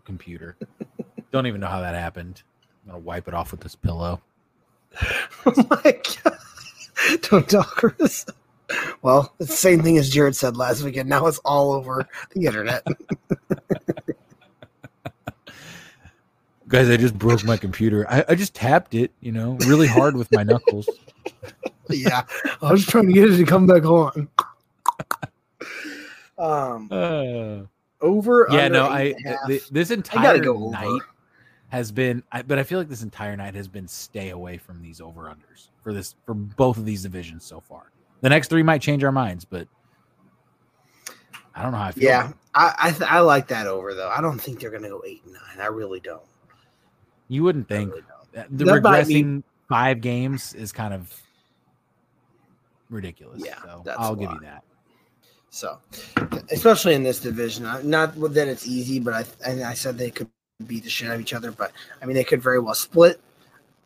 computer. Don't even know how that happened. I'm gonna wipe it off with this pillow. Oh my god. Don't talk Chris. Well, it's the same thing as Jared said last weekend. Now it's all over the internet. Guys, I just broke my computer. I, I just tapped it, you know, really hard with my knuckles. yeah. I was trying to get it to come back on. Um Uh, over yeah, no, I th- this entire go over. night has been, I, but I feel like this entire night has been stay away from these over unders for this for both of these divisions so far. The next three might change our minds, but I don't know how I feel. Yeah, I I, th- I like that over though. I don't think they're going to go eight and nine. I really don't. You wouldn't think really uh, the That regressing five games is kind of ridiculous. Yeah, so I'll give you that. So, especially in this division, not that it's easy, but I and I said they could beat the shit out of each other. But I mean, they could very well split.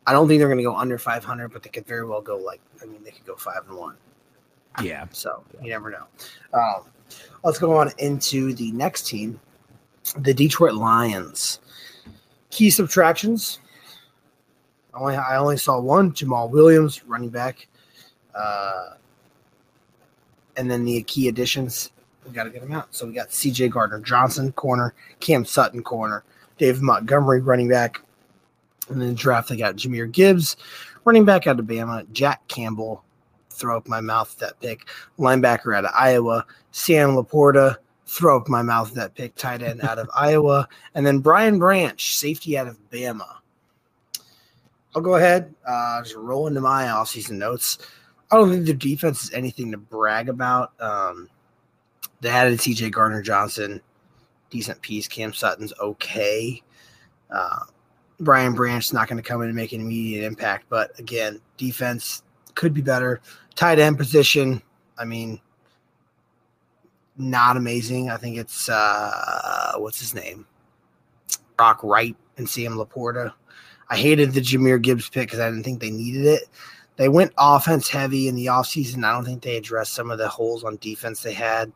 I don't think they're going to go under 500, but they could very well go like I mean, they could go five and one. Yeah. So you never know. Um, let's go on into the next team, the Detroit Lions. Key subtractions. I only I only saw one Jamal Williams, running back, uh, and then the key additions. We got to get them out. So we got C.J. Gardner Johnson, corner, Cam Sutton, corner, Dave Montgomery, running back, and then draft they got Jahmyr Gibbs, running back out of Bama, Jack Campbell, throw up my mouth that pick. Linebacker out of Iowa, Sam Laporta, throw up my mouth that pick. Tight end out of Iowa, and then Brian Branch, safety out of Bama. I'll go ahead, uh, just roll into my offseason notes. I don't think their defense is anything to brag about. Um, they added TJ Gardner Johnson, decent piece. Cam Sutton's okay. Uh, Brian Branch's not going to come in and make an immediate impact, but again, defense could be better. Tight end position, I mean, not amazing. I think it's uh, what's his name, Brock Wright and Sam Laporta. I hated the Jahmyr Gibbs pick because I didn't think they needed it. They went offense heavy in the offseason. I don't think they addressed some of the holes on defense they had.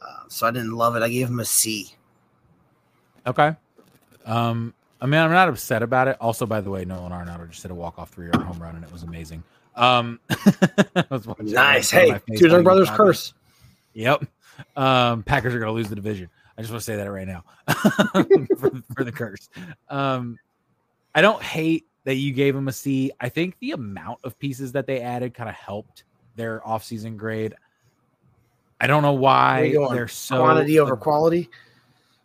Uh, so I didn't love it. I gave him a C. Okay. Um, I mean, I'm not upset about it. Also, by the way, Nolan Arenado just hit a walk off three yard home run, and it was amazing. Um, I was Nice. Hey, my two while you brothers talking. curse. Yep. Um, Packers are going to lose the division. I just want to say that right now for, for the curse. Um, I don't hate that you gave them a C. I think the amount of pieces that they added kind of helped their offseason grade. I don't know why they're so Quantity over quality.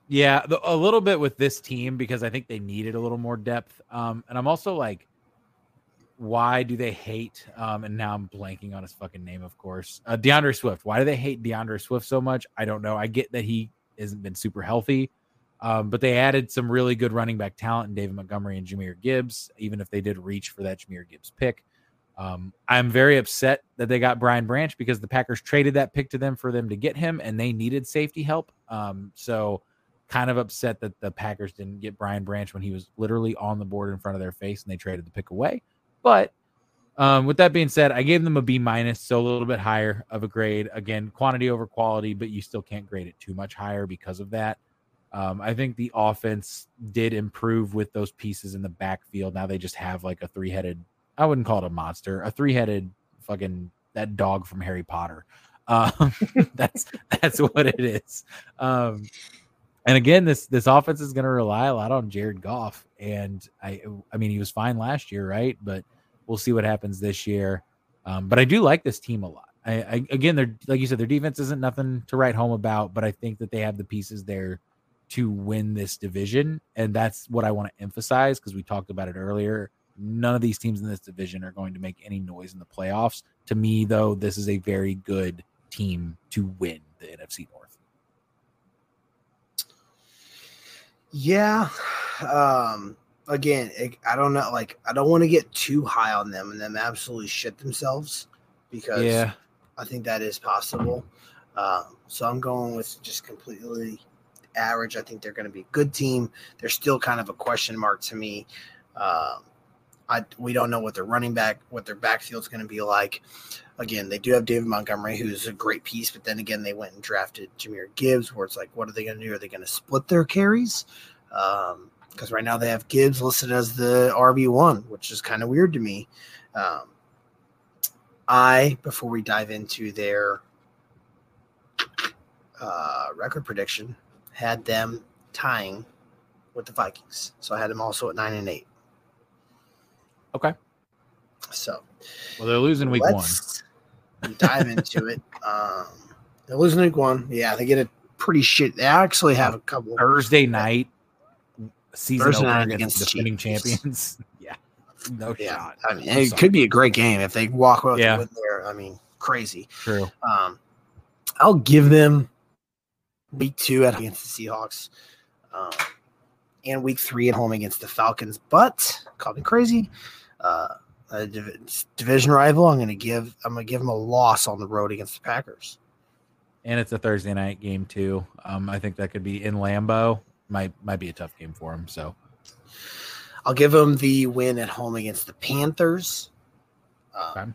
yeah, the, a little bit with this team because I think they needed a little more depth. Um, and I'm also like, why do they hate? Um, and now I'm blanking on his fucking name, of course. Uh, D'Andre Swift. Why do they hate D'Andre Swift so much? I don't know. I get that he hasn't been super healthy, um, but they added some really good running back talent in David Montgomery and Jahmyr Gibbs. Even if they did reach for that Jahmyr Gibbs pick, um, I'm very upset that they got Brian Branch because the Packers traded that pick to them for them to get him, and they needed safety help. Um, so kind of upset that the Packers didn't get Brian Branch when he was literally on the board in front of their face and they traded the pick away. But um, with that being said, I gave them a B minus, so a little bit higher of a grade. Again, quantity over quality, but you still can't grade it too much higher because of that. Um, I think the offense did improve with those pieces in the backfield. Now they just have like a three headed, I wouldn't call it a monster, a three headed fucking that dog from Harry Potter. Um, that's that's what it is. Um, and again, this this offense is going to rely a lot on Jared Goff, and I I mean he was fine last year, right? But we'll see what happens this year. Um, but I do like this team a lot. I, I again, they're like you said, their defense isn't nothing to write home about, but I think that they have the pieces there to win this division, and that's what I want to emphasize because we talked about it earlier. None of these teams in this division are going to make any noise in the playoffs. To me, though, this is a very good team to win the NFC North. Yeah. Um, again, it, I don't know. Like, I don't want to get too high on them and them absolutely shit themselves because Yeah, I think that is possible. Um, so I'm going with just completely average. I think they're going to be a good team. They're still kind of a question mark to me. Um, I we don't know what their running back, what their backfield's going to be like. Again, they do have David Montgomery, who's a great piece, but then again, they went and drafted Jahmyr Gibbs, where it's like, what are they going to do? Are they going to split their carries? Because right now they have Gibbs listed as the RB one, which is kind of weird to me. Um, I before we dive into their uh, record prediction, had them tying with the Vikings. So I had them also at nine and eight. Okay. So well, they're losing week one. let's dive into it. Um, they're losing week one. Yeah, they get a pretty shit. They actually have a couple. Thursday night season Thursday night against, against the defending Chiefs. champions. yeah, no Yeah, shot. I mean, it could be a great game if they walk away with Yeah. the win there. I mean, crazy. True. Um, I'll give them week two at against the Seahawks, um, and week three at home against the Falcons. But call me crazy. Uh, a div- division rival. I'm going to give. I'm going to give them a loss on the road against the Packers. And it's a Thursday night game too. Um, I think that could be in Lambeau. Might might be a tough game for him. So I'll give them the win at home against the Panthers. Um, Okay.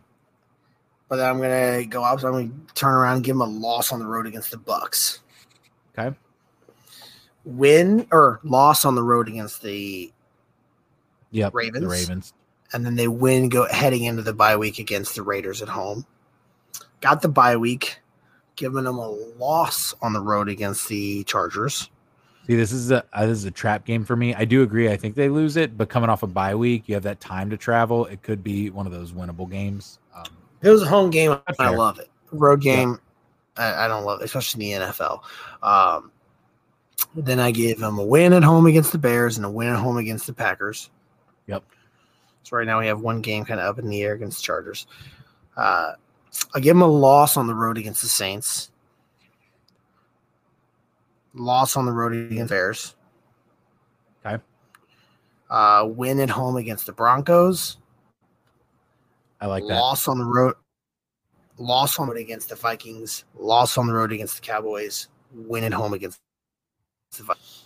But then I'm going to go up. So I'm going to turn around and give them a loss on the road against the Bucs. okay, Win or loss on the road against the yep, Ravens. The Ravens. And then they win go heading into the bye week against the Raiders at home. Got the bye week, giving them a loss on the road against the Chargers. See, this is a uh, this is a trap game for me. I do agree. I think they lose it, but coming off a bye week, you have that time to travel. It could be one of those winnable games. Um, it was a home game, I love it. Road game, I, I don't love it, especially in the NFL. Um, then I gave them a win at home against the Bears and a win at home against the Packers. Yep. So right now we have one game kind of up in the air against Chargers. Uh, I give them a loss on the road against the Saints. Loss on the road against Bears. Okay. Uh, win at home against the Broncos. I like that. Loss on the road. Loss on the road against the Vikings. Loss on the road against the Cowboys. Win at home against the Vikings.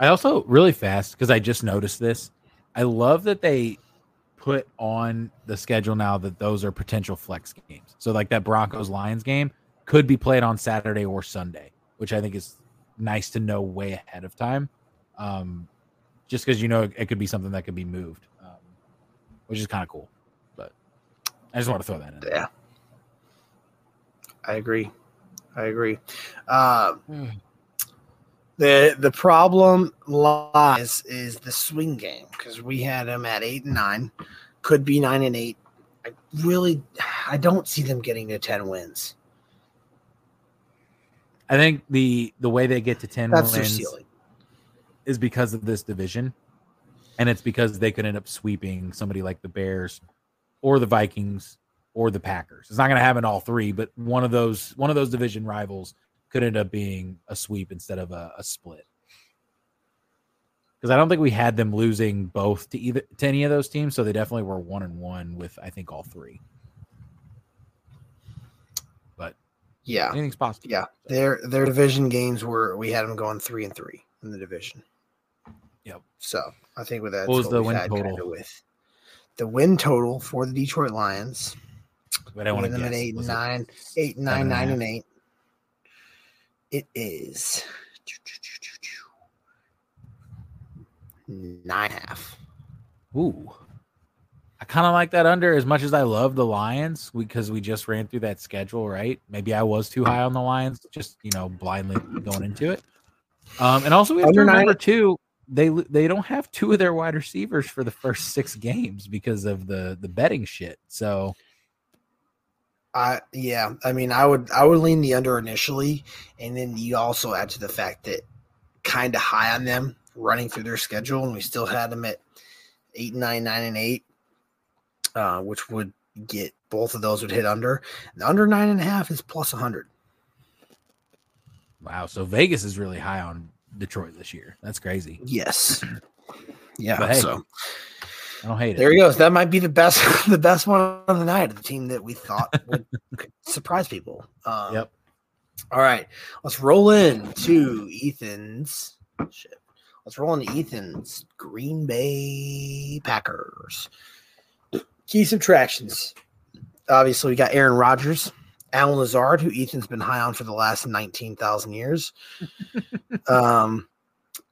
I also really fast because I just noticed this. I love that they put on the schedule now that those are potential flex games. So like that Broncos Lions game could be played on Saturday or Sunday, which I think is nice to know way ahead of time. Um, just because you know it could be something that could be moved, um, which is kind of cool. But I just want to throw that in. there. Yeah. I agree. I agree. Uh, the the problem lies is the swing game because we had them at eight and nine, could be nine and eight. I really, I don't see them getting to ten wins. I think the the way they get to ten That's wins ceiling. is because of this division, and it's because they could end up sweeping somebody like the Bears, or the Vikings, or the Packers. It's not going to happen all three, but one of those one of those division rivals could end up being a sweep instead of a, a split. Because I don't think we had them losing both to either to any of those teams, so they definitely were one and one with I think all three. But Yeah, anything's possible. yeah. Their their division games were we had them going three and three in the division. Yep. So I think with that, What was the win total? with the win total for the Detroit Lions. But I want to them guess. at eight, nine, eight, nine, nine, and eight. It is nine half. Ooh. I kind of like that under as much as I love the Lions because we just ran through that schedule, right? Maybe I was too high on the Lions, just you know, blindly going into it. Um, and also we have Under to nine- too, they they don't have two of their wide receivers for the first six games because of the the betting shit. So I yeah, I mean, I would I would lean the under initially, and then you also add to the fact that kind of high on them running through their schedule, and we still had them at eight, nine, nine, and eight, uh, which would get both of those would hit under. The under nine and a half is plus a hundred. wow, so Vegas is really high on Detroit this year. That's crazy. Yes. Yeah. Hey, so I don't hate there it. There he goes. That might be the best the best one of the night. Of the team that we thought would surprise people. Um, Yep. All right, let's roll in to Ethan's. Shit. Let's roll into Ethan's Green Bay Packers. Key subtractions. Obviously, we got Aaron Rodgers, Allen Lazard, who Ethan's been high on for the last 19,000 years, um,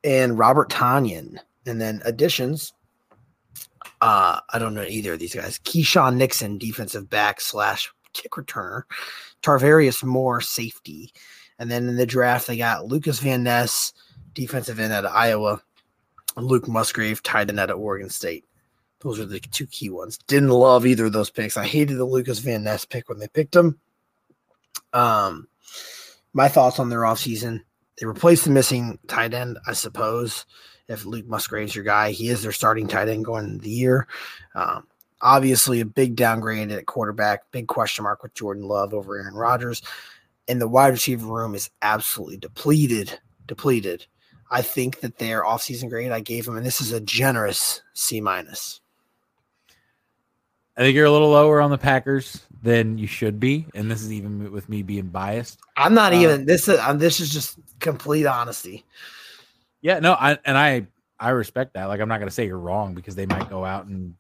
and Robert Tonyan. And then additions. Uh, I don't know either of these guys. Keisean Nixon, defensive back slash kick returner. Tarvarius Moore, safety. And then in the draft, they got Lucas Van Ness, defensive end out of Iowa, Luke Musgrave, tight end out of Oregon State. Those are the two key ones. Didn't love either of those picks. I hated the Lucas Van Ness pick when they picked him. Um, my thoughts on their offseason. They replaced the missing tight end, I suppose. If Luke Musgrave's your guy, he is their starting tight end going into the year. Um, Obviously, a big downgrade at quarterback, big question mark with Jordan Love over Aaron Rodgers. And the wide receiver room is absolutely depleted. Depleted. I think that their offseason grade I gave them, and this is a generous C minus. I think you're a little lower on the Packers than you should be, and this is even with me being biased. I'm not uh, even this. Is, um, this is just complete honesty. Yeah, no, I and I I respect that. Like, I'm not going to say you're wrong because they might go out and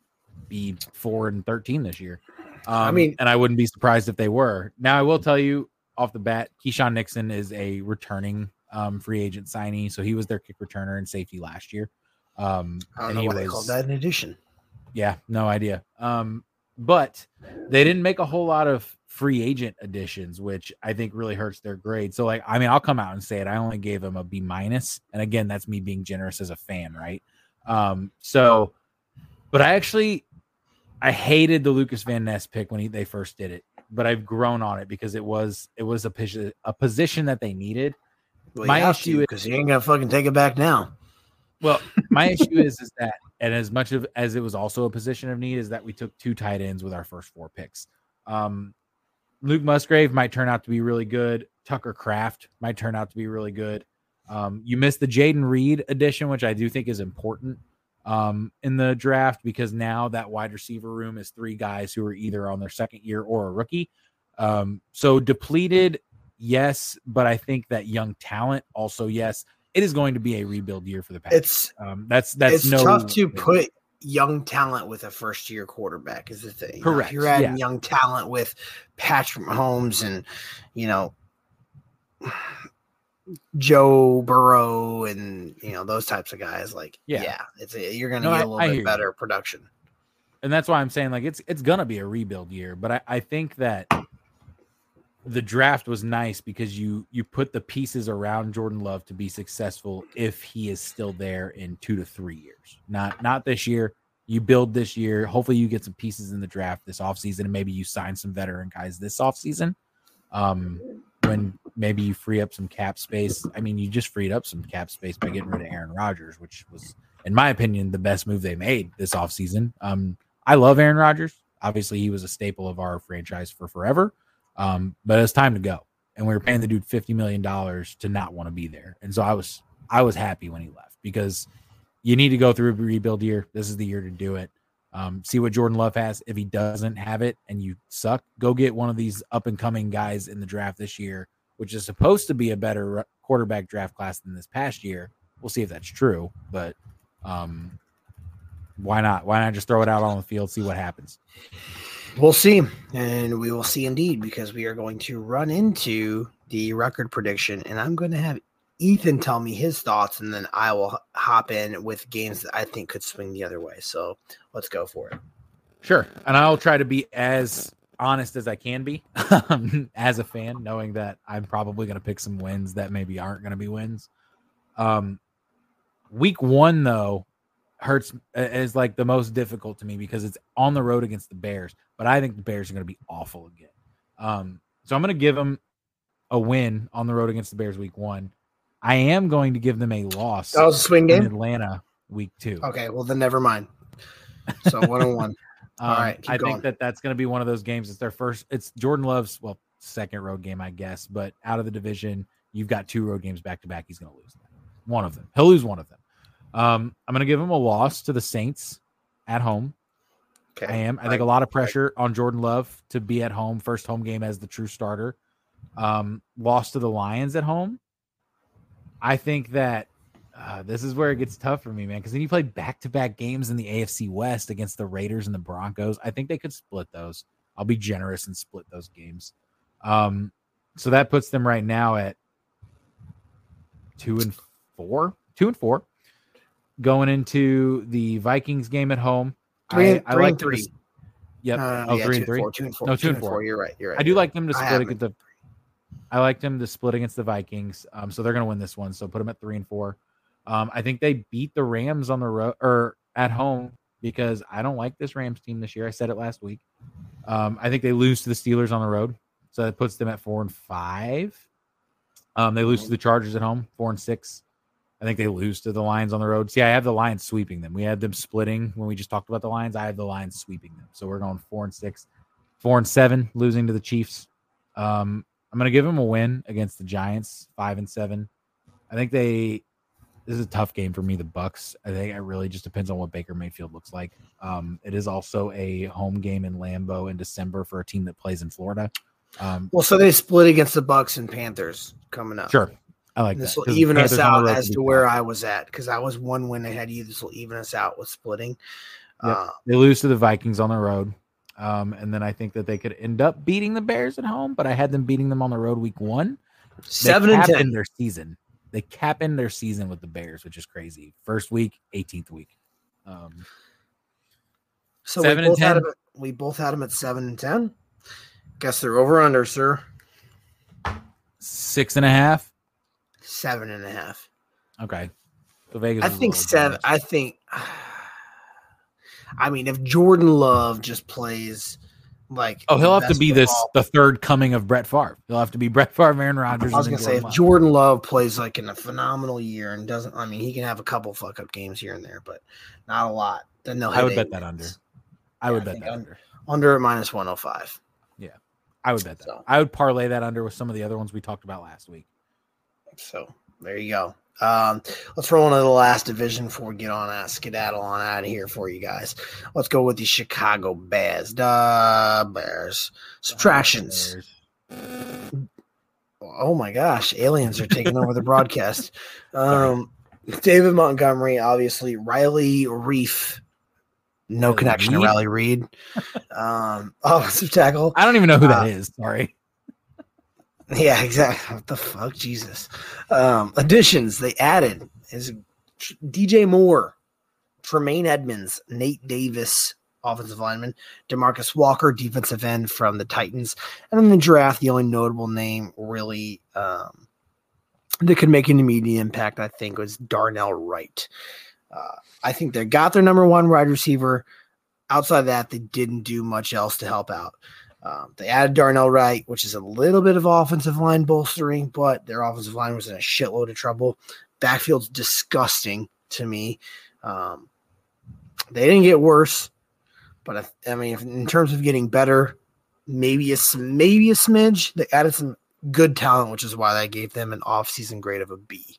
be four and thirteen this year. Um, I mean, and I wouldn't be surprised if they were. Now, I will tell you off the bat, Keisean Nixon is a returning um, free agent signee, so he was their kick returner and safety last year. Um, I don't know why was, they called that an addition. Yeah, no idea. Um, but they didn't make a whole lot of free agent additions, which I think really hurts their grade. So, like, I mean, I'll come out and say it. I only gave them a B minus, and again, that's me being generous as a fan, right? Um, so, but I actually I hated the Lucas Van Ness pick when he, they first did it, but I've grown on it because it was it was a position a position that they needed. Well, my issue because he ain't gonna fucking take it back now. Well, my issue is is that, and as much of as it was also a position of need, is that we took two tight ends with our first four picks. Um, Luke Musgrave might turn out to be really good. Tucker Kraft might turn out to be really good. Um, you missed the Jayden Reed addition, which I do think is important um, in the draft because now that wide receiver room is three guys who are either on their second year or a rookie. Um, so depleted, yes, but I think that young talent also yes. It is going to be a rebuild year for the Packers. It's um, that's that's it's no tough to put young talent with a first year quarterback is the thing. Correct. You are adding yeah. young talent with Patrick Mahomes and you know Joe Burrow and you know those types of guys. Like, yeah, yeah it's a, you're going to no, get a little I, bit better you. production. And that's why I'm saying like it's it's going to be a rebuild year. But I, I think that the draft was nice because you you put the pieces around Jordan Love to be successful if he is still there in two to three years. Not not this year. You build this year. Hopefully you get some pieces in the draft this offseason and maybe you sign some veteran guys this offseason. Um when maybe you free up some cap space. I mean, you just freed up some cap space by getting rid of Aaron Rodgers, which was, in my opinion, the best move they made this offseason. Um, I love Aaron Rodgers. Obviously, he was a staple of our franchise for forever. Um, but it's time to go. And we were paying the dude $50 million to not want to be there. And so I was I was happy when he left because you need to go through a rebuild year. This is the year to do it. Um, see what Jordan Love has. If he doesn't have it and you suck, go get one of these up and coming guys in the draft this year, which is supposed to be a better quarterback draft class than this past year. We'll see if that's true, but um, why not? Why not just throw it out on the field, see what happens? We'll see, and we will see indeed because we are going to run into the record prediction, and I'm going to have Ethan tell me his thoughts, and then I will hop in with games that I think could swing the other way. So let's go for it. Sure. And I'll try to be as honest as I can be as a fan, knowing that I'm probably going to pick some wins that maybe aren't going to be wins. Um, week one, though, hurts is like the most difficult to me because it's on the road against the Bears, but I think the Bears are going to be awful again. Um, so I'm going to give them a win on the road against the Bears week one. I am going to give them a loss. That was a swing game. Atlanta week two. Okay, well then never mind. So one on one. All um, I going. think that that's going to be one of those games. It's their first. It's Jordan Love's well second road game, I guess. But out of the division, you've got two road games back to back. He's going to lose one of them. He'll lose one of them. Um, I'm going to give him a loss to the Saints at home. Okay. I am. I think a lot of pressure on Jordan Love to be at home, first home game as the true starter. Um, lost to the Lions at home. I think that uh, this is where it gets tough for me, man. Because then you play back to back games in the AFC West against the Raiders and the Broncos. I think they could split those. I'll be generous and split those games. Um, so that puts them right now at two and four, two and four, going into the Vikings game at home. Three, I, I like three. To, yep. Uh, oh, yeah, three and three. Four, two and four. No, two, two and four. four. You're right. You're right. I do like them to split against the I liked him to split against the Vikings. Um, so they're going to win this one. So put them at three and four. Um, I think they beat the Rams on the road or at home because I don't like this Rams team this year. I said it last week. Um, I think they lose to the Steelers on the road, so that puts them at four and five. Um, they lose to the Chargers at home, four and six. I think they lose to the Lions on the road. See, I have the Lions sweeping them. We had them splitting when we just talked about the Lions. I have the Lions sweeping them. So we're going four and six, four and seven, losing to the Chiefs. Um, I'm going to give them a win against the Giants, five and seven. I think they. This is a tough game for me. The Bucs. I think it really just depends on what Baker Mayfield looks like. Um, it is also a home game in Lambeau in December for a team that plays in Florida. Um, Well, so they split against the Bucs and Panthers coming up. sure, I like This that. will 'cause the even us Panthers on the out as to where. I was at because I was one win ahead of you. This will even us out with splitting. Yep. Uh, They lose to the Vikings on the road. Um, and then I think that they could end up beating the Bears at home, but I had them beating them on the road week one. They seven and ten. in their season. They cap in their season with the Bears, which is crazy. First week, 18th week. Um, So Seven we and both had 10. them. At, we both had them at seven and ten. Guess they're over under, sir. six and a half. Seven and a half. Okay. So Vegas. I think seven. I think. I mean, if Jordan Love just plays like Oh, he'll have to be this the third coming of Brett Favre. He'll have to be Brett Favre, Aaron Rodgers. I was gonna say if Love. Jordan Love plays like in a phenomenal year and doesn't, I mean, he can have a couple fuck up games here and there, but not a lot. Then they'll. I would bet that under. I would I bet that under. under minus one hundred five. I would bet that. So- I would parlay that under with some of the other ones we talked about last week. So there you go. Um, let's roll into the last division before we get on out, skedaddle on out of here for you guys. Let's go with the Chicago Bears. The Bears. Subtractions. Oh my gosh, aliens are taking over the broadcast. Um, David Montgomery, obviously, Riley Reiff, no connection to Riley Reed. Um, offensive tackle. I don't even know who that Uh, is. Sorry. Yeah, exactly. What the fuck, Jesus. Um, additions they added is DJ Moore, Tremaine Edmunds, Nate Davis, offensive lineman, Demarcus Walker, defensive end from the Titans, and in the draft, the only notable name really um, that could make an immediate impact, I think, was Darnell Wright. Uh, I think they got their number one wide receiver. Outside of that, they didn't do much else to help out. Um, they added Darnell Wright, which is a little bit of offensive line bolstering, but their offensive line was in a shitload of trouble. Backfield's disgusting to me. Um, they didn't get worse, but I, I mean, if, in terms of getting better, maybe a maybe a smidge. They added some good talent, which is why I gave them an off-season grade of a B.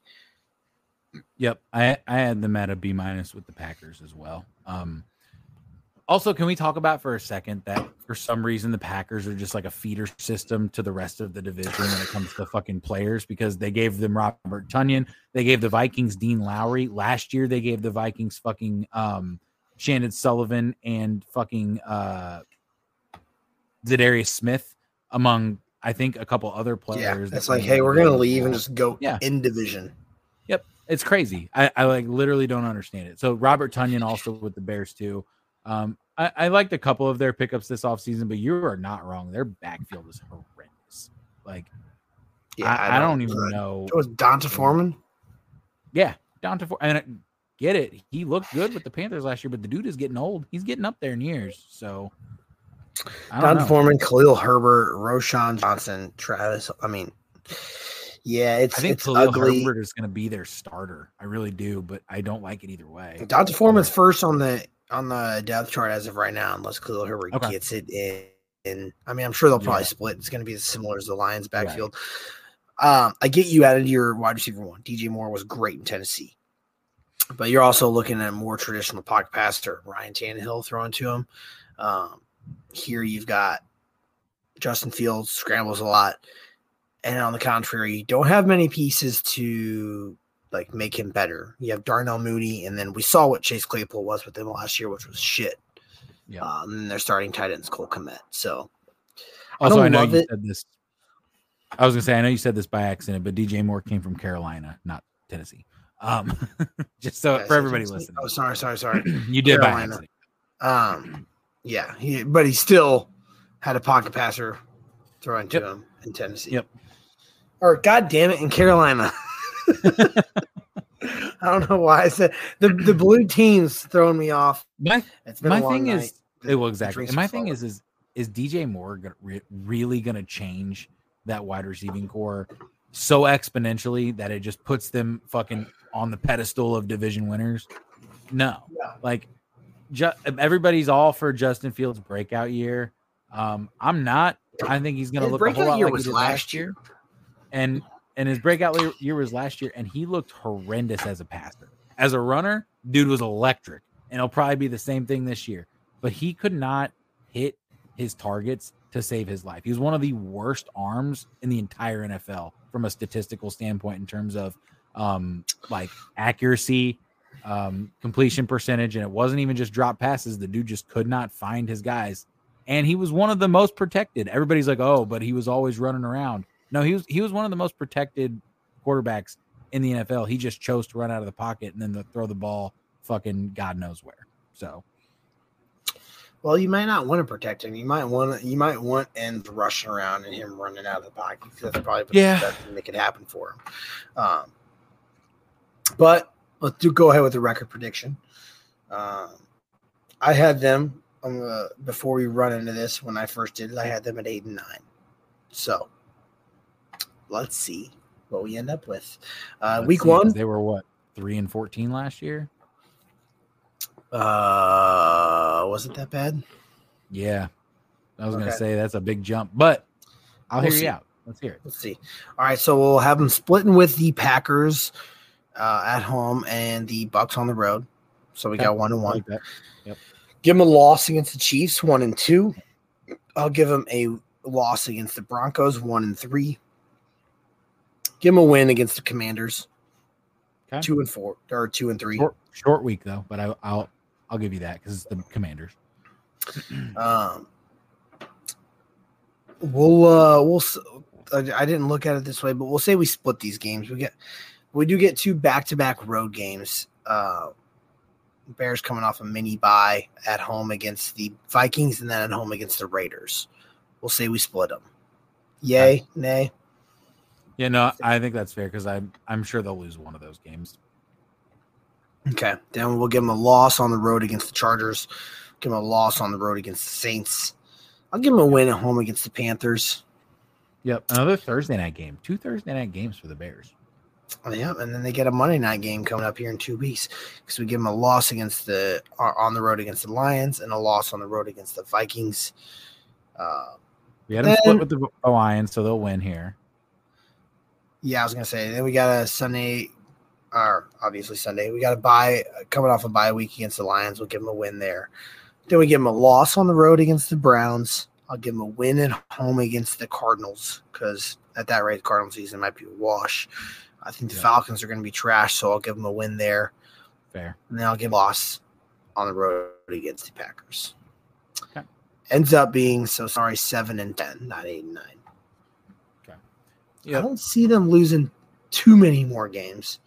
Yep, I I had them at a B minus with the Packers as well. Um, also, can we talk about for a second that for some reason the Packers are just like a feeder system to the rest of the division when it comes to fucking players because they gave them Robert Tonyan, they gave the Vikings Dean Lowry last year, they gave the Vikings fucking um Chandon Sullivan and fucking uh Za'Darius Smith among I think a couple other Yeah, players. it's that like, hey, we're gonna leave and just go Yeah. in division. Yep, it's crazy. I, I like literally don't understand it. So Robert Tonyan also with the Bears too. Um, I, I liked a couple of their pickups this offseason, but you are not wrong. Their backfield is horrendous. Like I, I don't even uh, know. It was D'Onta Foreman. Yeah, down to four. And get it. He looked good with the Panthers last year, but the dude is getting old. He's getting up there in years. So I don't D'Onta know. Foreman, Khalil Herbert, Roschon Johnson, Travis. I mean, yeah, it's I think it's Khalil ugly. Herbert is going to be their starter. I really do, but I don't like it either way. D'Onta Foreman's first on the on the depth chart as of right now, unless Khalil Herbert Okay. gets it in. I mean, I'm sure they'll probably Yeah. split. It's going to be as similar as the Lions Right. backfield. Um, I get you added to your wide receiver one. DJ Moore was great in Tennessee, but you're also looking at a more traditional pocket passer, Ryan Tannehill throwing to him. Um, here you've got Justin Fields scrambles a lot, and on the contrary, you don't have many pieces to like make him better. You have Darnell Mooney, and then we saw what Chase Claypool was with them last year, which was shit. Yeah. Um, and they're starting tight ends Cole Kmet. So I Also, don't I, know you it. said this. I was gonna say I know you said this by accident, but DJ Moore came from Carolina, not Tennessee. Um, just so Okay, for everybody Tennessee- listening, Oh, sorry, sorry, sorry. you did by accident. Um, yeah, he, but he still had a pocket passer throwing to Yep. him in Tennessee. Yep. Or God damn it, in Carolina. I don't know why I said the the blue team's throwing me off. My my thing night. is eh, well exactly. My thing is is is DJ Moore gonna, re- really going to change that wide receiving core so exponentially that it just puts them fucking on the pedestal of division winners. No, Yeah. like ju- everybody's all for Justin Fields' breakout year. Um, I'm not. I think he's going to look a whole lot year like he was last year. year, and and his breakout year was last year, and he looked horrendous as a passer. As a runner, dude was electric, and it'll probably be the same thing this year. But he could not hit his targets to save his life. He was one of the worst arms in the entire NFL from a statistical standpoint in terms of um like accuracy, um completion percentage and it wasn't even just drop passes. The dude just could not find his guys. And he was one of the most protected. Everybody's like, "Oh, but he was always running around." No, he was he was one of the most protected quarterbacks in the NFL. He just chose to run out of the pocket and then to throw the ball fucking God knows where. So, Well, you might not want to protect him. You might want you might want ends rushing around and him running out of the pocket. 'cause That's probably Yeah. the best thing that could happen for him. Um, but let's do go ahead with the record prediction. Um, I had them um, uh, before we run into this. When I first did it, I had them at eight and nine. So let's see what we end up with. Uh, week see, one, they were what? 3 and 14 last year? uh, wasn't that bad? Yeah. I was gonna say that's a big jump, but I'll We'll hear see. you out. Let's hear it. Let's see. All right, so we'll have them splitting with the Packers uh, at home and the Bucs on the road. So we Okay. got one and one. like that. Give them a loss against the Chiefs, one and two. I'll give them a loss against the Broncos, one and three. Give them a win against the Commanders, Okay. two and four or two and three. Short, short week though, but I, I'll I'll give you that because it's the Commanders. Um, we'll uh, we'll. I didn't look at it this way, but we'll say we split these games. We get we do get two back to back road games. Uh, Bears coming off a mini bye at home against the Vikings, and then at home against the Raiders. We'll say we split them. Yay, nay. Yeah, no, I think that's fair because I'm I'm sure they'll lose one of those games. Okay, then we'll give them a loss on the road against the Chargers. Give them a loss on the road against the Saints. I'll give them a win at home against the Panthers. Yep, another Thursday night game. Two Thursday night games for the Bears. Oh, yeah, and then they get a Monday night game coming up here in two weeks because we give them a loss against the on the road against the Lions and a loss on the road against the Vikings. Uh, We had them Then- split with the Lions, so they'll win here. Yeah, I was gonna say. Then we got a Sunday, or obviously Sunday. We got a bye coming off a bye week against the Lions. We'll give them a win there. Then we give them a loss on the road against the Browns. I'll give them a win at home against the Cardinals because at that rate, the Cardinal season might be a wash. I think the Yeah. Falcons are going to be trash, so I'll give them a win there. Fair. and then I'll give a loss on the road against the Packers. Okay. Ends up being so sorry, seven and ten, not eight and nine. I don't see them losing too many more games.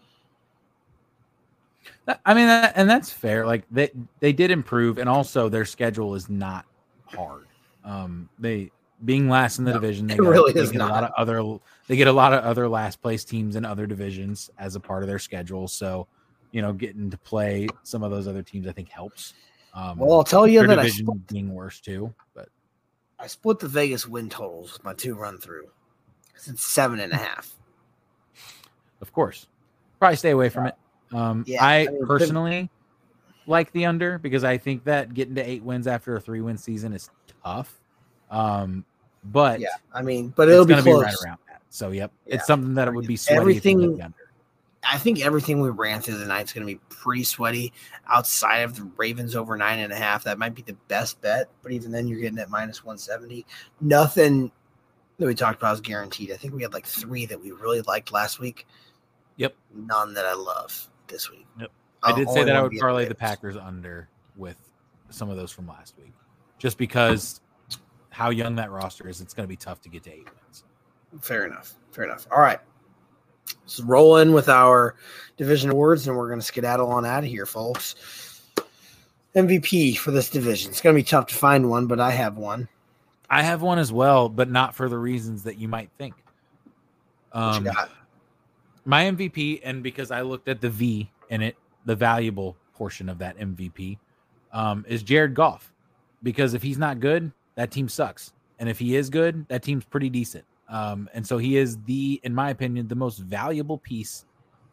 I mean, and that's fair. Like they they did improve, and also their schedule is not hard. Um, they being last in the No, division, they, got- really they is get a lot not. of other they get a lot of other last place teams in other divisions as a part of their schedule. So, you know, getting to play some of those other teams, I think helps. Um, Well, I'll tell you that I split, being worse too, but I split the Vegas win totals with my two run through. It's seven and a half. of course, probably stay away from it. Um, Yeah, I I mean, personally like the under because I think that getting to eight wins after a three win season is tough. Um, but Yeah, I mean, but it'll be close. be right around that. So, yep, Yeah. it's something that it would be sweaty Everything- if you hit the under. I think everything we ran through the night is going to be pretty sweaty. Outside of the Ravens over nine and a half, that might be the best bet. But even then, you're getting at minus one seventy. Nothing that we talked about is guaranteed. I think we had like three that we really liked last week. Yep. None that I love this week. Yep. I did say that I would parlay the Packers under with some of those from last week, just because how young that roster is. It's going to be tough to get to eight wins. Fair enough. Fair enough. All right. Let's roll in with our division awards, and we're going to skedaddle on out of here, folks. MVP for this division. It's going to be tough to find one, but I have one. I have one as well, but not for the reasons that you might think. Um, my MVP, and because I looked at the V in it, the valuable portion of that MVP um, is Jared Goff. Because if he's not good, that team sucks, and if he is good, that team's pretty decent. Um, and so he is the, in my opinion, the most valuable piece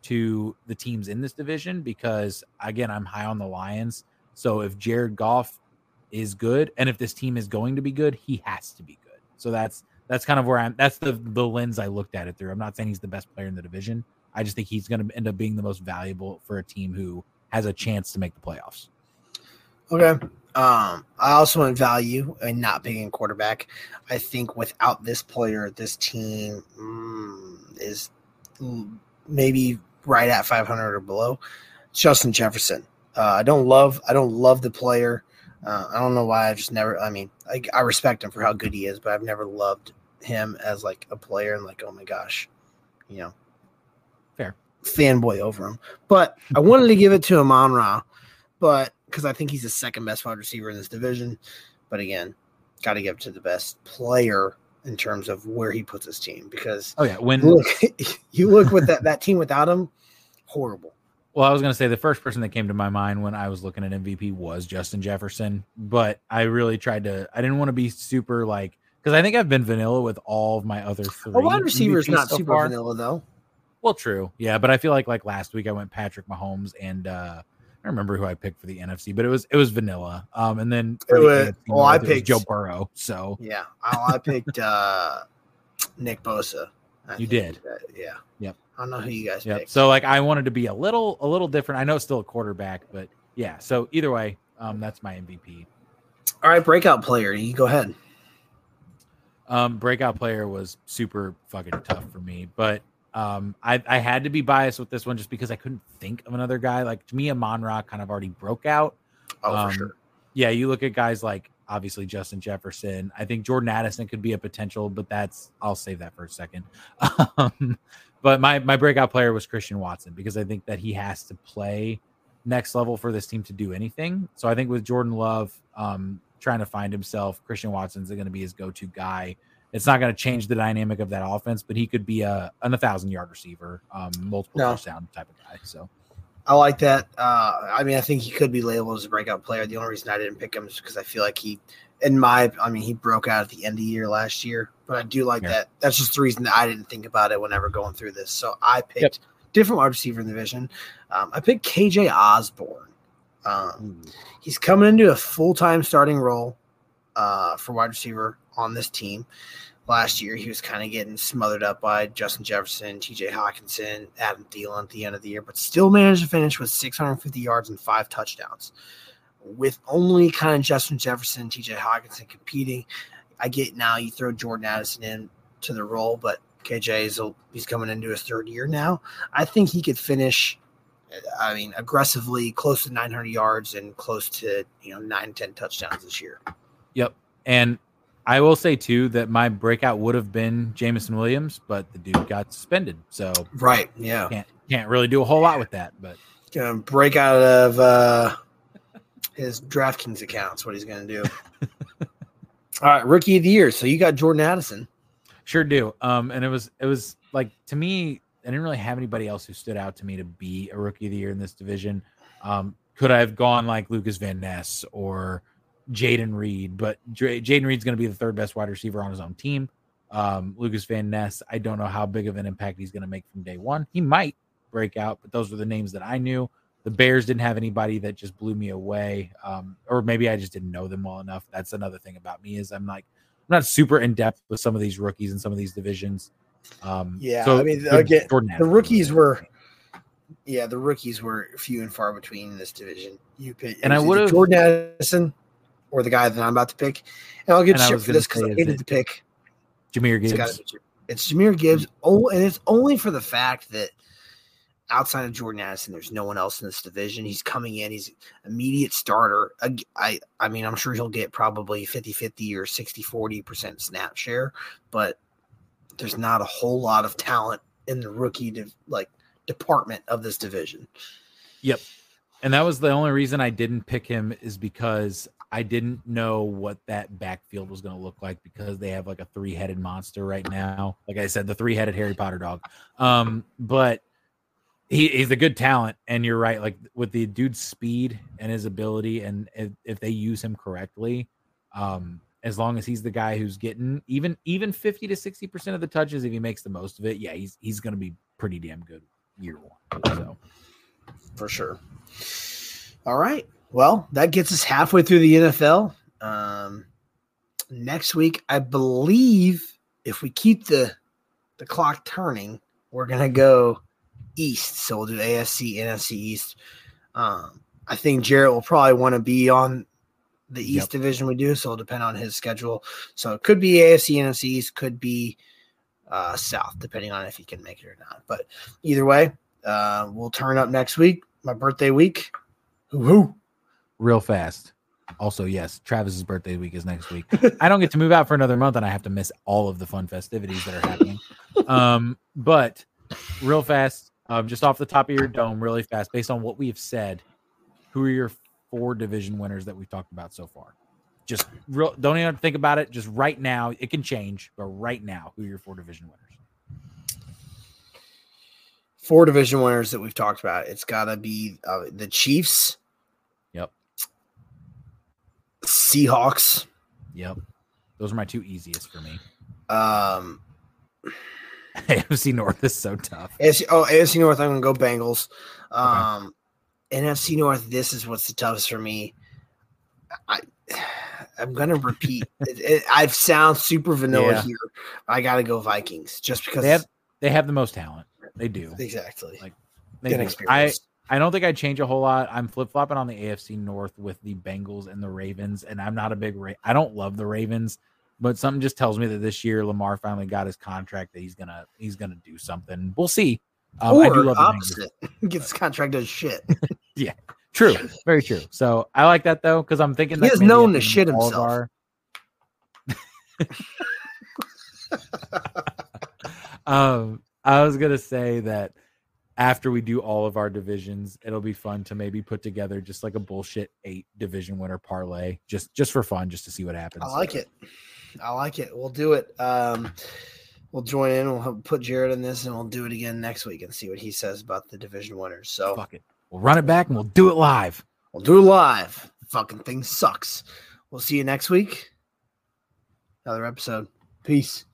to the teams in this division because again, I'm high on the Lions. So if Jared Goff is good, and if this team is going to be good, he has to be good. So that's that's kind of where I'm. That's the the lens I looked at it through. I'm not saying he's the best player in the division. I just think he's going to end up being the most valuable for a team who has a chance to make the playoffs. Okay. Um, I also want value and not a quarterback. I think without this player, this team mm, is maybe right at 500 or below. Justin Jefferson. Uh, I don't love. I don't love the player. Uh, I don't know why. I just never. I mean, I, I respect him for how good he is, but I've never loved him as like a player and like, oh my gosh, you know, fair fanboy over him. But I wanted to give it to Amon Ra, but because I think he's the second best wide receiver in this division. But again, got to give it to the best player in terms of where he puts his team. Because oh yeah, when look, you look with that that team without him, horrible. Well, I was going to say the first person that came to my mind when I was looking at MVP was Justin Jefferson, but I really tried to. I didn't want to be super like because I think I've been vanilla with all of my other three. A wide receiver is not so super far. vanilla though. Well, true, yeah, but I feel like like last week I went Patrick Mahomes and uh I remember who I picked for the NFC, but it was it was vanilla. Um, and then for the was, AFC, well, I picked Joe Burrow. So yeah, I, I picked uh Nick Bosa. I you did, that, yeah. Yep. I don't know who you guys yep. picked. So like I wanted to be a little a little different. I know it's still a quarterback, but yeah. So either way, um, that's my MVP. All right, breakout player. You go ahead. Um, breakout player was super fucking tough for me, but um, I, I had to be biased with this one just because I couldn't think of another guy. Like to me, Amon Ra kind of already broke out. Oh, um, for sure. Yeah, you look at guys like obviously Justin Jefferson. I think Jordan Addison could be a potential, but that's I'll save that for a second. Um, but my my breakout player was Christian Watson because I think that he has to play next level for this team to do anything. So I think with Jordan Love um, trying to find himself, Christian Watson's going to be his go to guy. It's not going to change the dynamic of that offense, but he could be a an a thousand yard receiver, um, multiple no. touchdown type of guy. So I like that. Uh, I mean, I think he could be labeled as a breakout player. The only reason I didn't pick him is because I feel like he, in my, I mean, he broke out at the end of the year last year. But I do like yeah. that. That's just the reason that I didn't think about it whenever going through this. So I picked yep. different wide receiver in the division. Um, I picked KJ Osborne. Um, he's coming into a full time starting role uh, for wide receiver on this team. Last year, he was kind of getting smothered up by Justin Jefferson, TJ Hockenson, Adam Thielen at the end of the year, but still managed to finish with 650 yards and five touchdowns. With only kind of Justin Jefferson, TJ Hockenson competing, I get now you throw Jordan Addison in to the role, but KJ is he's coming into his third year now. I think he could finish. I mean, aggressively close to 900 yards and close to you know nine, 10 touchdowns this year. Yep, and I will say too that my breakout would have been Jameson Williams, but the dude got suspended. So right, yeah, can't can't really do a whole lot with that. But gonna break out of uh, his DraftKings accounts. What he's gonna do? All right, rookie of the year. So you got Jordan Addison. Sure do. Um, and it was it was like to me, I didn't really have anybody else who stood out to me to be a rookie of the year in this division. Um, could I have gone like Lucas Van Ness or Jayden Reed, but Jayden Reed's going to be the third best wide receiver on his own team. Um, Lucas Van Ness, I don't know how big of an impact he's going to make from day one. He might break out, but those were the names that I knew. The Bears didn't have anybody that just blew me away, um, or maybe I just didn't know them well enough. That's another thing about me is I'm like I'm not super in depth with some of these rookies and some of these divisions. Um, yeah, so I mean, again, the rookies were, yeah, the rookies were few and far between in this division. You pick, and I would have Jordan Addison or the guy that I'm about to pick. And I'll get and shit for this because I hated the pick. Jahmyr Gibbs. It's, it's Jahmyr Gibbs. Oh, and it's only for the fact that outside of Jordan Addison, there's no one else in this division. He's coming in. He's immediate starter. I, I, mean, I'm sure he'll get probably 50 50 or 60 40% snap share, but there's not a whole lot of talent in the rookie to, like department of this division. Yep. And that was the only reason I didn't pick him is because I didn't know what that backfield was going to look like because they have like a three headed monster right now. Like I said, the three headed Harry Potter dog. Um, but he, he's a good talent. And you're right. Like with the dude's speed and his ability, and if, if they use him correctly, um, as long as he's the guy who's getting even even 50 to 60 percent of the touches, if he makes the most of it, yeah, he's he's going to be pretty damn good year one. So for sure. All right. Well, that gets us halfway through the NFL. Um, next week, I believe, if we keep the the clock turning, we're gonna go east. So we'll do AFC, NFC East. Um, I think Jarrett will probably want to be on the East yep. division we do, so it'll depend on his schedule. So it could be AFC, NFC East, could be uh, South, depending on if he can make it or not. But either way, uh, we'll turn up next week, my birthday week. Woo-hoo. Real fast. Also, yes, Travis's birthday week is next week. I don't get to move out for another month, and I have to miss all of the fun festivities that are happening. Um, but real fast, um, just off the top of your dome, really fast, based on what we have said, who are your four division winners that we've talked about so far? Just real, don't even think about it. Just right now, it can change, but right now, who are your four division winners? Four division winners that we've talked about. It's got to be uh, the Chiefs. Yep. Seahawks. Yep. Those are my two easiest for me. Um, AFC North is so tough. AFC, oh, AFC North, I'm gonna go Bengals. Um, okay. NFC North, this is what's the toughest for me. I, I'm gonna repeat. it, it, I sound super vanilla yeah. here. I gotta go Vikings just because they have they have the most talent. They do exactly. Like they do. I I don't think I'd change a whole lot. I'm flip flopping on the AFC North with the Bengals and the Ravens, and I'm not a big. Ra- I don't love the Ravens but something just tells me that this year Lamar finally got his contract that he's gonna he's gonna do something. We'll see. Um, or I do love opposite. Gets contract as shit. yeah, true, very true. So I like that though because I'm thinking that he is known to shit himself. Our... um, I was gonna say that after we do all of our divisions, it'll be fun to maybe put together just like a bullshit eight division winner parlay, just just for fun, just to see what happens. I like it. I like it. We'll do it. Um, we'll join in. We'll put Jared in this, and we'll do it again next week and see what he says about the division winners. So fuck it. We'll run it back and we'll do it live. We'll do it live. Fucking thing sucks. We'll see you next week. Another episode. Peace.